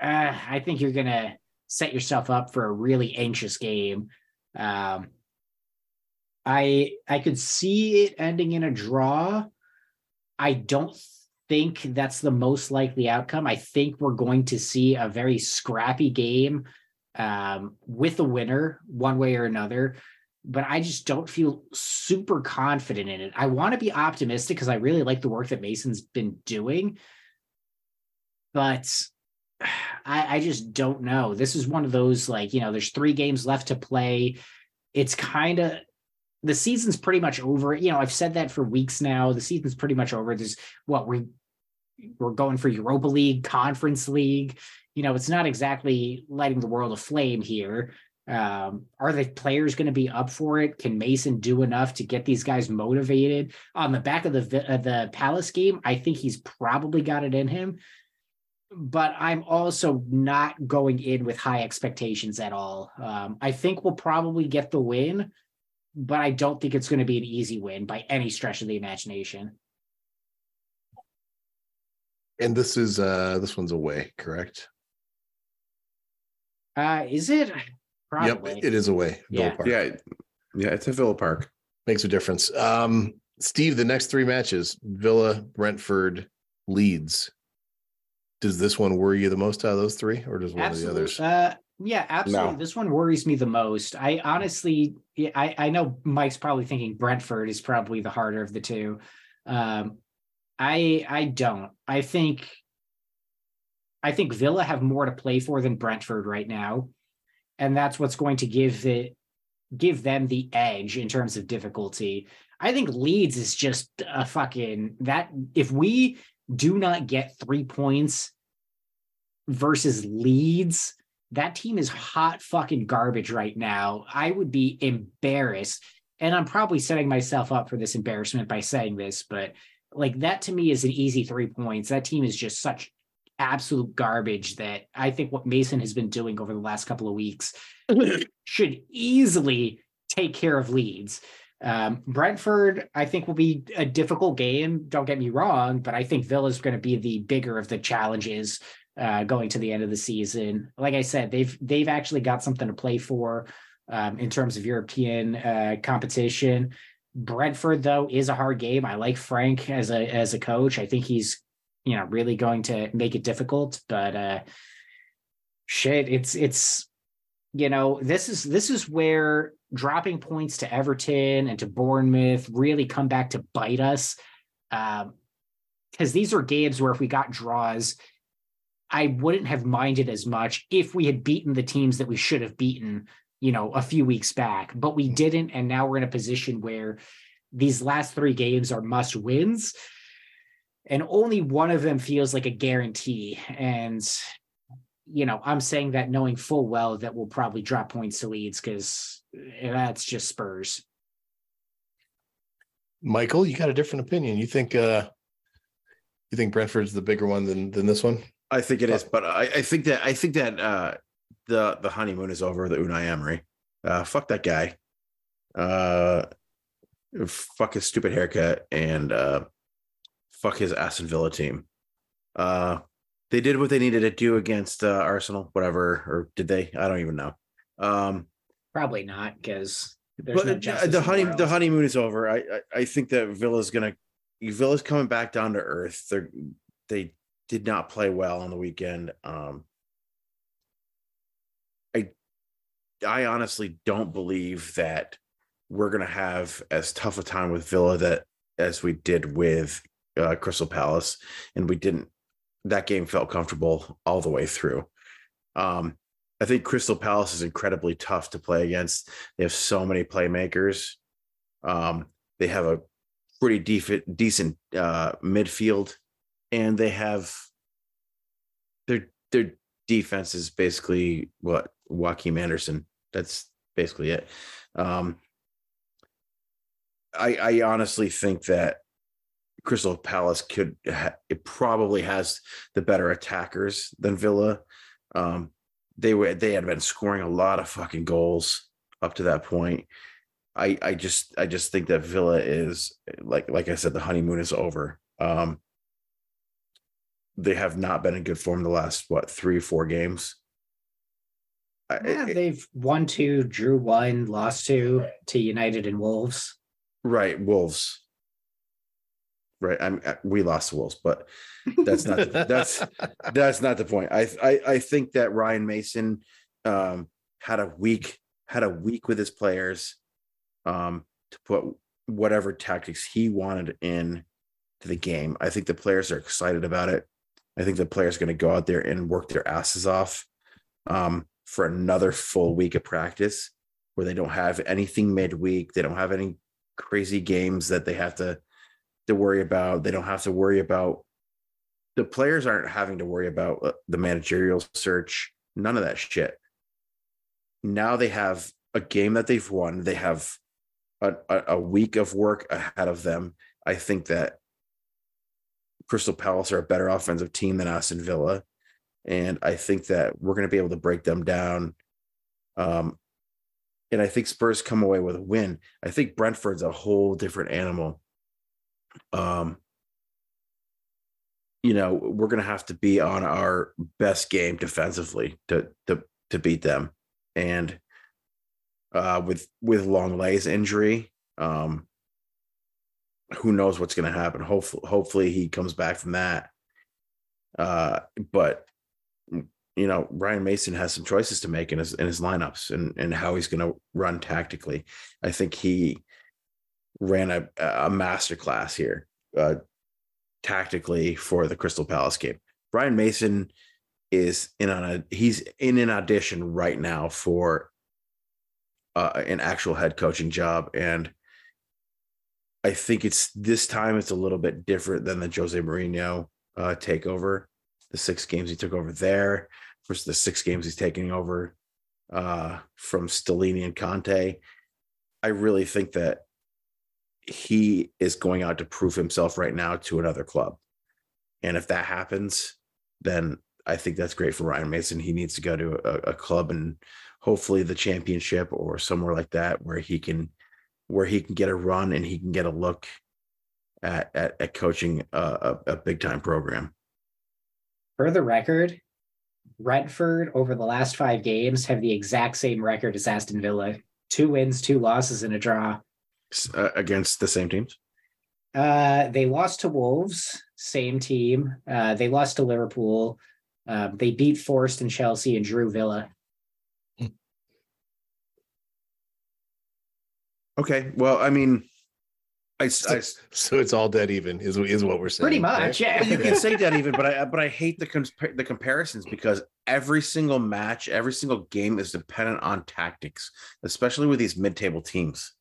uh, i think you're going to set yourself up for a really anxious game. Um, i i could see it ending in a draw. I don't think that's the most likely outcome. I think we're going to see a very scrappy game um, with a winner one way or another but I just don't feel super confident in it. I want to be optimistic because I really like the work that Mason's been doing, but I, I just don't know. This is one of those like, you know, there's three games left to play. It's kind of the season's pretty much over. You know, I've said that for weeks now. The season's pretty much over. There's what we we're going for Europa League, Conference League. You know, it's not exactly lighting the world aflame here. Um, are the players going to be up for it? Can Mason do enough to get these guys motivated? On the back of the uh, the Palace game, I think he's probably got it in him. But I'm also not going in with high expectations at all. Um, I think we'll probably get the win, but I don't think it's going to be an easy win by any stretch of the imagination. And this is uh this one's away, correct? Uh, is it? Probably. Yep, it is away. Villa Yeah. Park. yeah, yeah, it's a Villa Park. Makes a difference. Um, Steve, the next three matches, Villa, Brentford, Leeds. Does this one worry you the most out of those three, or does one of the others? Uh, yeah, absolutely. No. This one worries me the most. I honestly, I, I know Mike's probably thinking Brentford is probably the harder of the two. Um, I I don't. I think I think Villa have more to play for than Brentford right now, and that's what's going to give it give them the edge in terms of difficulty. I think Leeds is just a fucking that if we do not get three points versus Leeds, that team is hot fucking garbage right now. I would be embarrassed. And I'm probably setting myself up for this embarrassment by saying this, but like that to me is an easy three points. That team is just such absolute garbage that I think what Mason has been doing over the last couple of weeks should easily take care of Leeds. Um, Brentford, I think, will be a difficult game. Don't get me wrong, but I think Villa is going to be the bigger of the challenges uh, going to the end of the season. Like I said, they've they've actually got something to play for um, in terms of European uh, competition. Brentford, though, is a hard game. I like Frank as a as a coach. I think he's you know really going to make it difficult, but uh, shit, it's it's you know this is this is where dropping points to Everton and to Bournemouth really come back to bite us. um Because these are games where if we got draws, I wouldn't have minded as much if we had beaten the teams that we should have beaten, you know, a few weeks back, but we didn't. And now we're in a position where these last three games are must wins. And only one of them feels like a guarantee. And, you know, I'm saying that knowing full well that we'll probably drop points to Leeds because that's just Spurs. Michael, you got a different opinion. You think uh you think Brentford's the bigger one than than this one? I think it is, but I, I think that I think that uh, the the honeymoon is over. The Unai Emery, uh, fuck that guy, uh, fuck his stupid haircut, and uh, fuck his Aston Villa team. Uh, they did what they needed to do against uh, Arsenal, whatever, or did they? I don't even know. Um, Probably not, because but no the honey the honeymoon is over. I, I I think that Villa's gonna Villa's coming back down to earth. They're they did not play well on the weekend. Um, I I honestly don't believe that we're to have as tough a time with Villa that as we did with uh, Crystal Palace, and we didn't. That game felt comfortable all the way through. Um, I think Crystal Palace is incredibly tough to play against. They have so many playmakers. Um, they have a pretty decent decent uh, midfield and they have their their defense is basically what Joachim Andersen. That's basically it. Um, I I honestly think that Crystal Palace could ha- it probably has the better attackers than Villa. Um, they were they had been scoring a lot of fucking goals up to that point. I I just I just think that Villa is like like I said the honeymoon is over. Um, they have not been in good form the last what three four games. Yeah, it, they've won two, drew one, lost two to United and Wolves. Right, Wolves. Right, I'm uh, we lost the Wolves, but that's not that's that's not the point. I I I think that Ryan Mason um had a week had a week with his players um to put whatever tactics he wanted in to the game. I think the players are excited about it. I think the players are going to go out there and work their asses off um, for another full week of practice where they don't have anything midweek. They don't have any crazy games that they have to to worry about. They don't have to worry about the players aren't having to worry about uh, the managerial search. None of that shit. Now they have a game that they've won. They have a, a, a week of work ahead of them. I think that Crystal Palace are a better offensive team than Aston Villa. And I think that we're going to be able to break them down. Um, and I think Spurs come away with a win. I think Brentford's a whole different animal. Um, you know, we're going to have to be on our best game defensively to to to beat them. And uh, with with Lenglet's injury, um, who knows what's going to happen. Hopefully, hopefully he comes back from that. Uh, but you know, Ryan Mason has some choices to make in his in his lineups and and how he's going to run tactically. I think he ran a a masterclass here, uh, tactically for the Crystal Palace game. Brian Mason is in on a he's in an audition right now for uh, an actual head coaching job. And I think it's this time it's a little bit different than the Jose Mourinho uh, takeover, the six games he took over there versus the six games he's taking over uh, from Stellini and Conte. I really think that he is going out to prove himself right now to another club. And if that happens, then I think that's great for Ryan Mason. He needs to go to a, a club and hopefully the championship or somewhere like that where he can where he can get a run and he can get a look at at, at coaching a, a, a big time program. For the record, Brentford over the last five games have the exact same record as Aston Villa: two wins, two losses, and a draw. Uh, against the same teams. Uh, they lost to Wolves, same team. Uh, they lost to Liverpool. Uh, they beat Forest and Chelsea and drew Villa. Okay. Well, I mean, I, So, I so it's all dead even, is is what we're saying. Pretty right? much, yeah. you can say that even, but I but I hate the compa- the comparisons because every single match, every single game is dependent on tactics, especially with these mid table teams.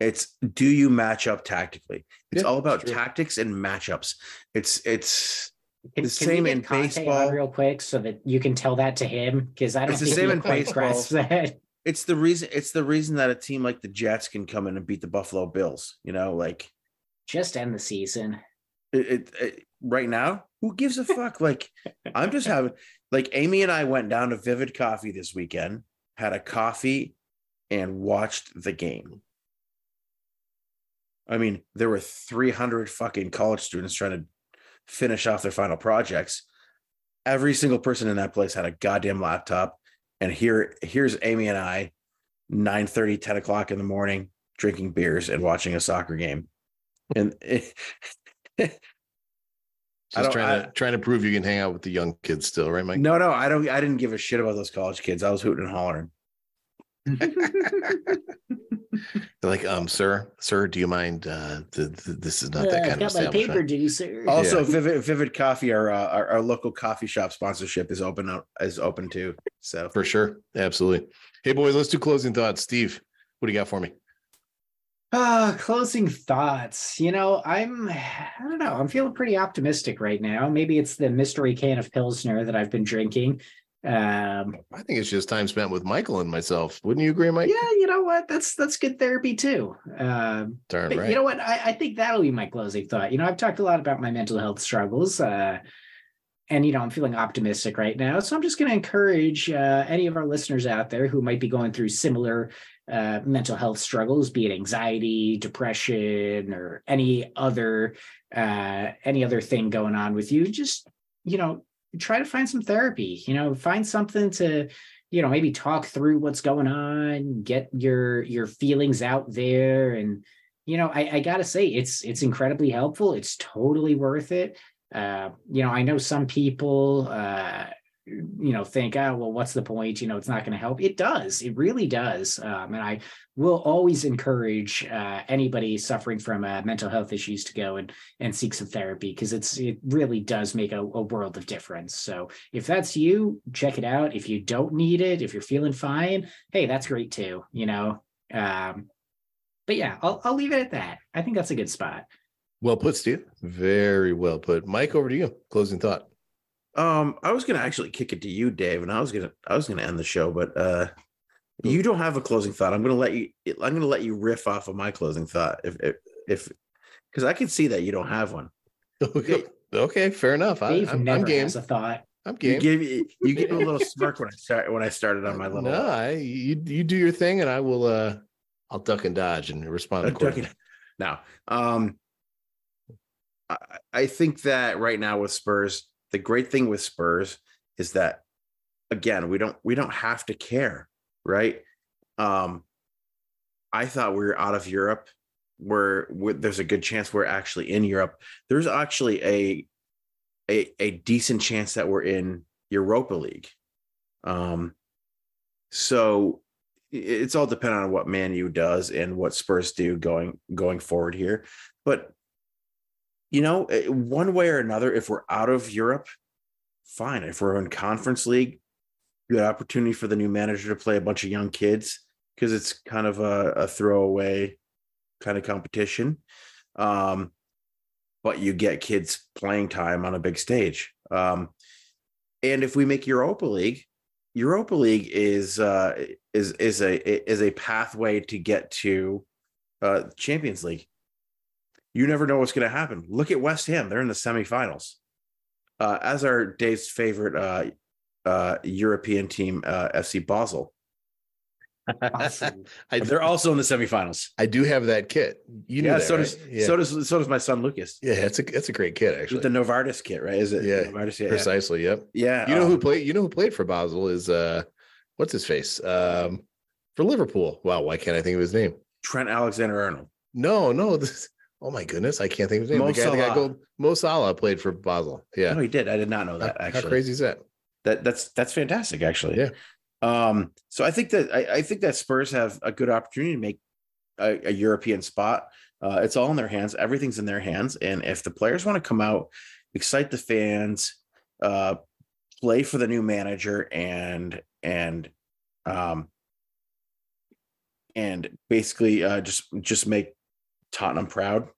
It's do you match up tactically? It's Yeah, all about true. tactics and matchups. It's it's Can, The can same in baseball. real quick so that you can tell that to him? Because I don't It's the same in baseball. that. it's the reason it's the reason that a team like the Jets can come in and beat the Buffalo Bills. You know, like Just end the season. it, it, it- right now who gives a fuck like i'm just having like amy and i went down to vivid coffee this weekend had a coffee and watched the game i mean there were 300 fucking college students trying to finish off their final projects every single person in that place had a goddamn laptop and here here's amy and i 9 30 10 o'clock in the morning drinking beers and watching a soccer game and I Just trying I- to trying to prove you can hang out with the young kids still, right, Mike? No, no, I don't. I didn't give a shit about those college kids. I was hooting and hollering. They're like, um, sir, sir, do you mind? Uh, the, the, this is not that kind of establishment. juicer. Also, Yeah. Vivid Vivid Coffee, our, uh, our our local coffee shop sponsorship is open up is open too. So For sure, absolutely. Hey, boys, let's do closing thoughts. Steve, what do you got for me? Ah, closing thoughts. You know, I'm, I don't know, I'm feeling pretty optimistic right now. Maybe it's the mystery can of Pilsner that I've been drinking. Um, I think it's just time spent with Michael and myself. Wouldn't you agree, Mike? yeah, you know what? That's that's good therapy too. Um, Darn right. you know what? I, I think that'll be my closing thought. You know, I've talked a lot about my mental health struggles. Uh, and you know, I'm feeling optimistic right now. So I'm just going to encourage uh, any of our listeners out there who might be going through similar uh, mental health struggles, be it anxiety, depression, or any other uh, any other thing going on with you. Just you know, try to find some therapy. You know, find something to you know maybe talk through what's going on, get your your feelings out there, and you know, I, I gotta say it's it's incredibly helpful. It's totally worth it. Uh, you know, I know some people uh you know think oh well what's the point you know it's not going to help it does it really does um, and i will always encourage uh, anybody suffering from uh, mental health issues to go and and seek some therapy because it's it really does make a, a world of difference so if that's you check it out if you don't need it if you're feeling fine hey that's great too you know um but yeah i'll, I'll leave it at that i think that's a good spot Well put, Steve. Very well put. Mike, over to you. Closing thought. um I was gonna actually kick it to you, Dave, and I was gonna I was gonna end the show, but uh you don't have a closing thought. I'm gonna let you I'm gonna let you riff off of my closing thought if if if because I can see that you don't have one. Okay, okay fair enough. I, Dave I'm, never I'm game. has a thought I'm game. You game. gave you gave a little smirk when I start when I started on my little No, I, you you do your thing, and I will. uh I'll duck and dodge and respond accordingly. ducking- Now, um, I, I think that right now with Spurs, the great thing with Spurs is that again, we don't we don't have to care, right? Um, I thought we were out of Europe. Where there's a good chance we're actually in Europe. There's actually a a, a decent chance that we're in Europa League. Um, so it's all dependent on what Man U does and what Spurs do going going forward here. But you know, eh, one way or another, if we're out of Europe, fine. If we're in Conference League, good opportunity for the new manager to play a bunch of young kids because it's kind of a, a throwaway kind of competition. Um, but you get kids playing time on a big stage. Um, and if we make Europa League, Europa League is uh, is is a is a pathway to get to uh, Champions League. You never know what's going to happen. Look at West Ham; they're in the semifinals. Uh, as our Dave's favorite uh, European team, uh, FC Basel, I, they're also in the semifinals. I do have that kit. You know yeah, that, so right? does yeah. so does so does my son Lucas. yeah, it's a it's a great kit actually. With the Novartis kit, right? Is it? Yeah, Novartis, yeah, yeah. Precisely. Yep. Yeah, You know um, who played? You know who played for Basel is uh, what's his face? Um, for Liverpool. Wow, why can't I think of his name? Trent Alexander Arnold. No, no. This. Oh my goodness, I can't think of his name. Mo the guy that got Salah. gold. Mo Salah played for Basel. Yeah. No, he did. I did not know that. how, Actually, crazy is that? That that's that's fantastic. Actually, Yeah. Um. So I think that I, I think that Spurs have a good opportunity to make a, a European spot. Uh, it's all in their hands. Everything's in their hands. And if the players want to come out, excite the fans, uh, play for the new manager, and and um, and basically uh, just just make Tottenham proud,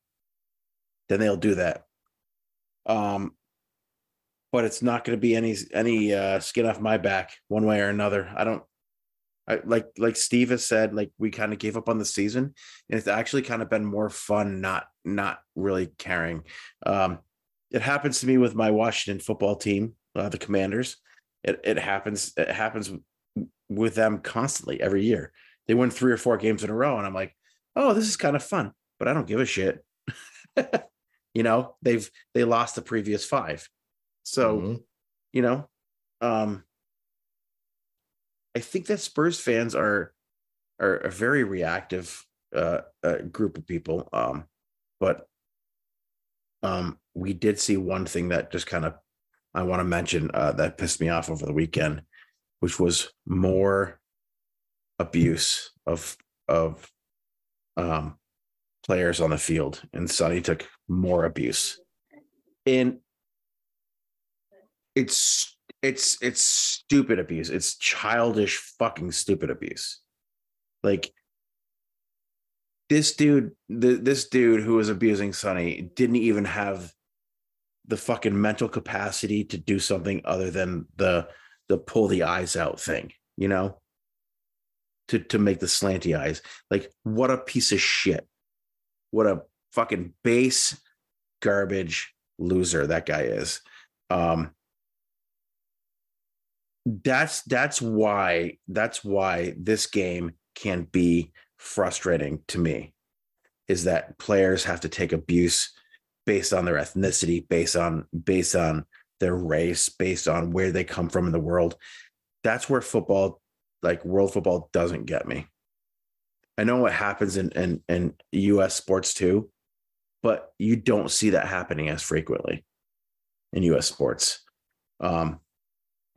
then they'll do that. Um, but it's not going to be any any uh, skin off my back one way or another. I don't. I like like Steve has said, like we kind of gave up on the season, and it's actually kind of been more fun not not really caring. Um, it happens to me with my Washington football team, uh, the Commanders. It it happens it happens with them constantly every year. They win three or four games in a row, and I'm like, oh, this is kind of fun, but I don't give a shit. you know, they've they lost the previous five, so Mhm. you know, um, I think that Spurs fans are are a very reactive uh, uh, group of people. Um, but um, we did see one thing that just kind of I want to mention uh, that pissed me off over the weekend, which was more abuse of of um, players on the field, and Sonny took more abuse, and it's it's it's stupid abuse. It's childish, fucking stupid abuse. Like this dude, this dude who was abusing Sonny didn't even have the fucking mental capacity to do something other than the the pull the eyes out thing, you know, to to make the slanty eyes. Like what a piece of shit. What a fucking base garbage loser that guy is. Um that's that's why that's why this game can be frustrating to me is that players have to take abuse based on their ethnicity based on based on their race based on where they come from in the world. That's where football like world football doesn't get me. I know what happens in in, in us sports too but you don't see that happening as frequently in us sports. Um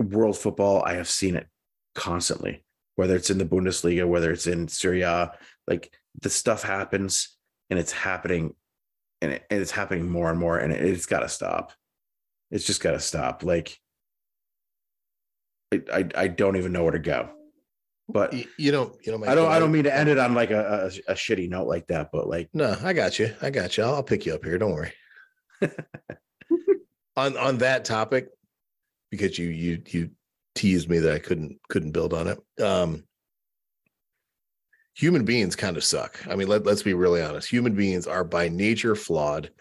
world football, I have seen it constantly, whether it's in the Bundesliga, whether it's in Serie A, like the stuff happens and it's happening and, it, and it's happening more and more and it, it's got to stop. It's just got to stop. Like, I, I, I don't even know where to go, but You know, you know, I don't, I don't mean to end it on like a, a, a shitty note like that, but like, No, I got you. I got you. I'll, I'll pick you up here. Don't worry. on on that topic, because you you you teased me that I couldn't couldn't build on it. Um, human beings kind of suck. I mean, let, let's be really honest. Human beings are by nature flawed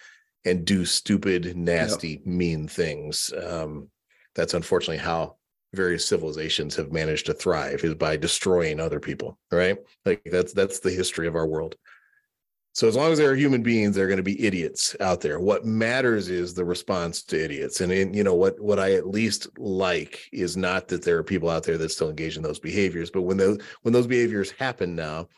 and do stupid, nasty, mean things. Um, that's unfortunately how various civilizations have managed to thrive is by destroying other people, right? Like that's that's the history of our world. So as long as there are human beings, there are going to be idiots out there. What matters is the response to idiots. And in, you know what what I at least like is not that there are people out there that still engage in those behaviors, but when those when those behaviors happen now,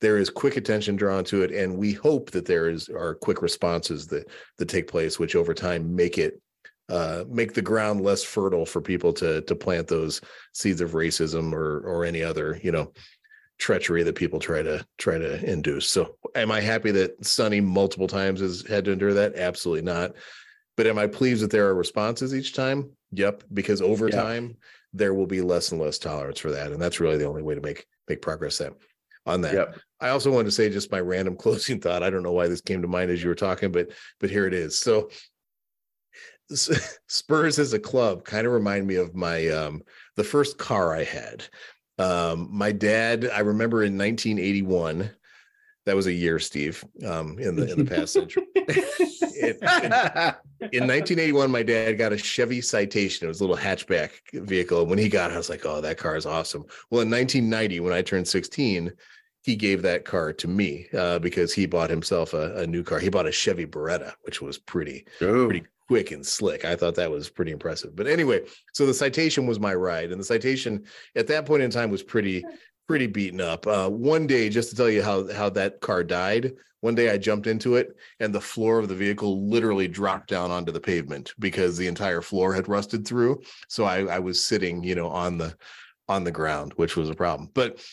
there is quick attention drawn to it, and we hope that there is are quick responses that that take place, which over time make it uh, make the ground less fertile for people to to plant those seeds of racism or or any other you know treachery that people try to try to induce. So am I happy that Sonny multiple times has had to endure that? Absolutely not. But am I pleased that there are responses each time? Yep, because over Yeah. time there will be less and less tolerance for that. And that's really the only way to make make progress that. on that. Yep. I also wanted to say just my random closing thought. I don't know why this came to mind as you were talking, but but here it is. So Spurs as a club kind of remind me of my um the first car I had. Um my dad, I remember in 1981, that was a year, Steve, um, in the in the past century. It- in 1981, my dad got a Chevy Citation. It was a little hatchback vehicle. When he got it, I was like, oh, that car is awesome. Well, in 1990, when I turned 16, he gave that car to me uh, because he bought himself a, a new car. He bought a Chevy Beretta, which was pretty Ooh. pretty quick and slick. I thought that was pretty impressive. But anyway, so the citation was my ride, and the citation at that point in time was pretty pretty beaten up. Uh, one day, just to tell you how how that car died. One day I jumped into it, and the floor of the vehicle literally dropped down onto the pavement because the entire floor had rusted through. So I, I was sitting, you know, on the on the ground, which was a problem. But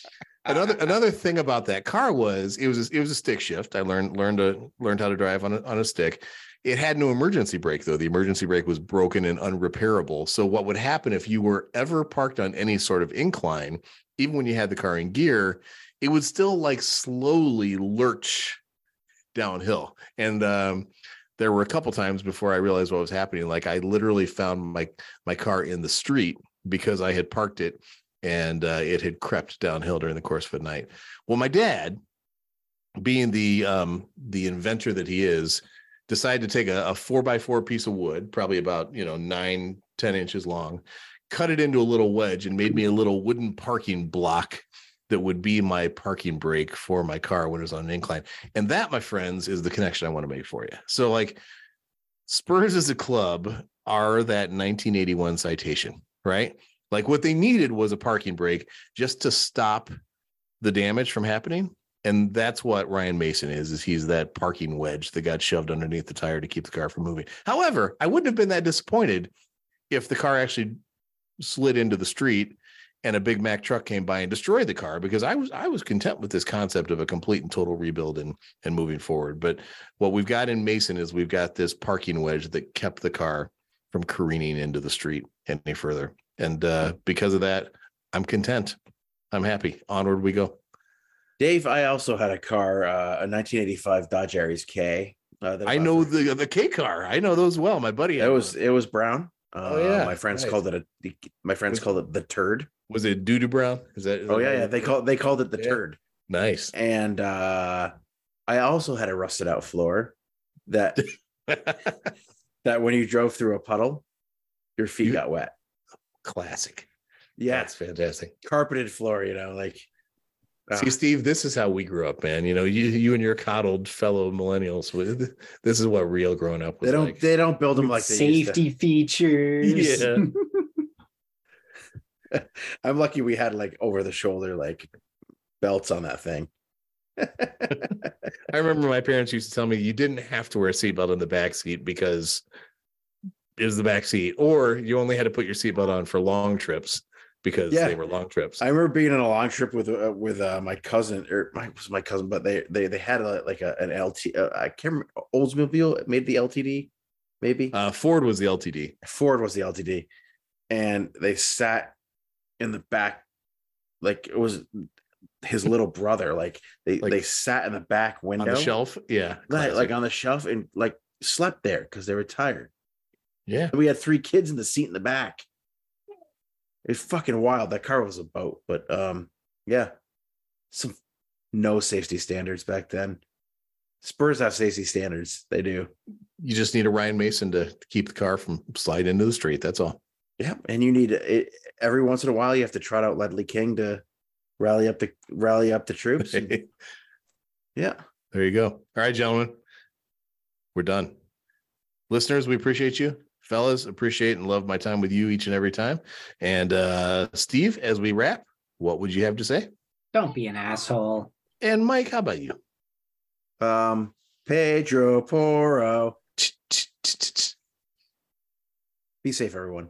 another another thing about that car was it was it was a stick shift. I learned learned to learned how to drive on a, on a stick. It had no emergency brake though. The emergency brake was broken and unrepairable. So what would happen if you were ever parked on any sort of incline, even when you had the car in gear, it would still like slowly lurch downhill. And um there were a couple times before I realized what was happening. Like I literally found my my car in the street because I had parked it and uh, it had crept downhill during the course of a night. Well, my dad, being the um, the inventor that he is, decided to take a, a four by four piece of wood, probably about you know nine ten inches long, cut it into a little wedge, and made me a little wooden parking block that would be my parking brake for my car when it was on an incline. And that, my friends, is the connection I want to make for you. So, like, Spurs as a club are that 1981 citation, right? Like, what they needed was a parking brake just to stop the damage from happening. And that's what Ryan Mason is, is he's that parking wedge that got shoved underneath the tire to keep the car from moving. However, I wouldn't have been that disappointed if the car actually slid into the street and a big Mac truck came by and destroyed the car because I was I was content with this concept of a complete and total rebuild and and moving forward. But what we've got in Mason is we've got this parking wedge that kept the car from careening into the street any further. And uh, because of that, I'm content. I'm happy. Onward we go. Dave, I also had a car, uh, a 1985 Dodge Aries K. Uh, I know the the K car. I know those well. My buddy. it was one. it was brown. Uh, Oh, yeah. my friends Nice. called it a. the- My friends Was- called it the turd. was it Doodoo Brown? Is that? is Oh that yeah, yeah. They call they called it the Yeah. turd. nice. And uh, I also had a rusted out floor that that when you drove through a puddle, your feet You- got wet. Classic. Yeah, That's fantastic. carpeted floor. You know, like See, Steve, this is how we grew up, man. You know, you you and your coddled fellow millennials. with- This is what real growing up was they don't like. they don't build them like they used to. Safety features. Yeah. I'm lucky we had like over the shoulder like belts on that thing. I remember my parents used to tell me you didn't have to wear a seatbelt in the back seat because it was the back seat, or you only had to put your seatbelt on for long trips because Yeah. they were long trips. I remember being on a long trip with uh, with uh, my cousin or my was my cousin, but they they they had a, like a, an LT. Uh, I can't remember Oldsmobile made the LTD, maybe Uh, Ford was the LTD. Ford was the LTD, and they sat in the back like it was his little brother. Like they Like- they sat in the back window on the shelf. Yeah, like, like on the shelf and like slept there because they were tired. yeah. And we had three kids in the seat in the back. It's fucking wild. That car was a boat, but um, yeah, some no safety standards back then. Spurs have safety standards. They do. You just need a Ryan Mason to keep the car from sliding into the street. That's all. Yeah, and you need it every once in a while. You have to trot out Ledley King to rally up the rally up the troops. and- there you go. All right, gentlemen, we're done. Listeners, we appreciate you. Fellas, appreciate and love my time with you each and every time. And uh Steve, as we wrap, what would you have to say? Don't be an asshole. And Mike, how about you? um, Pedro Porro. Be safe, everyone.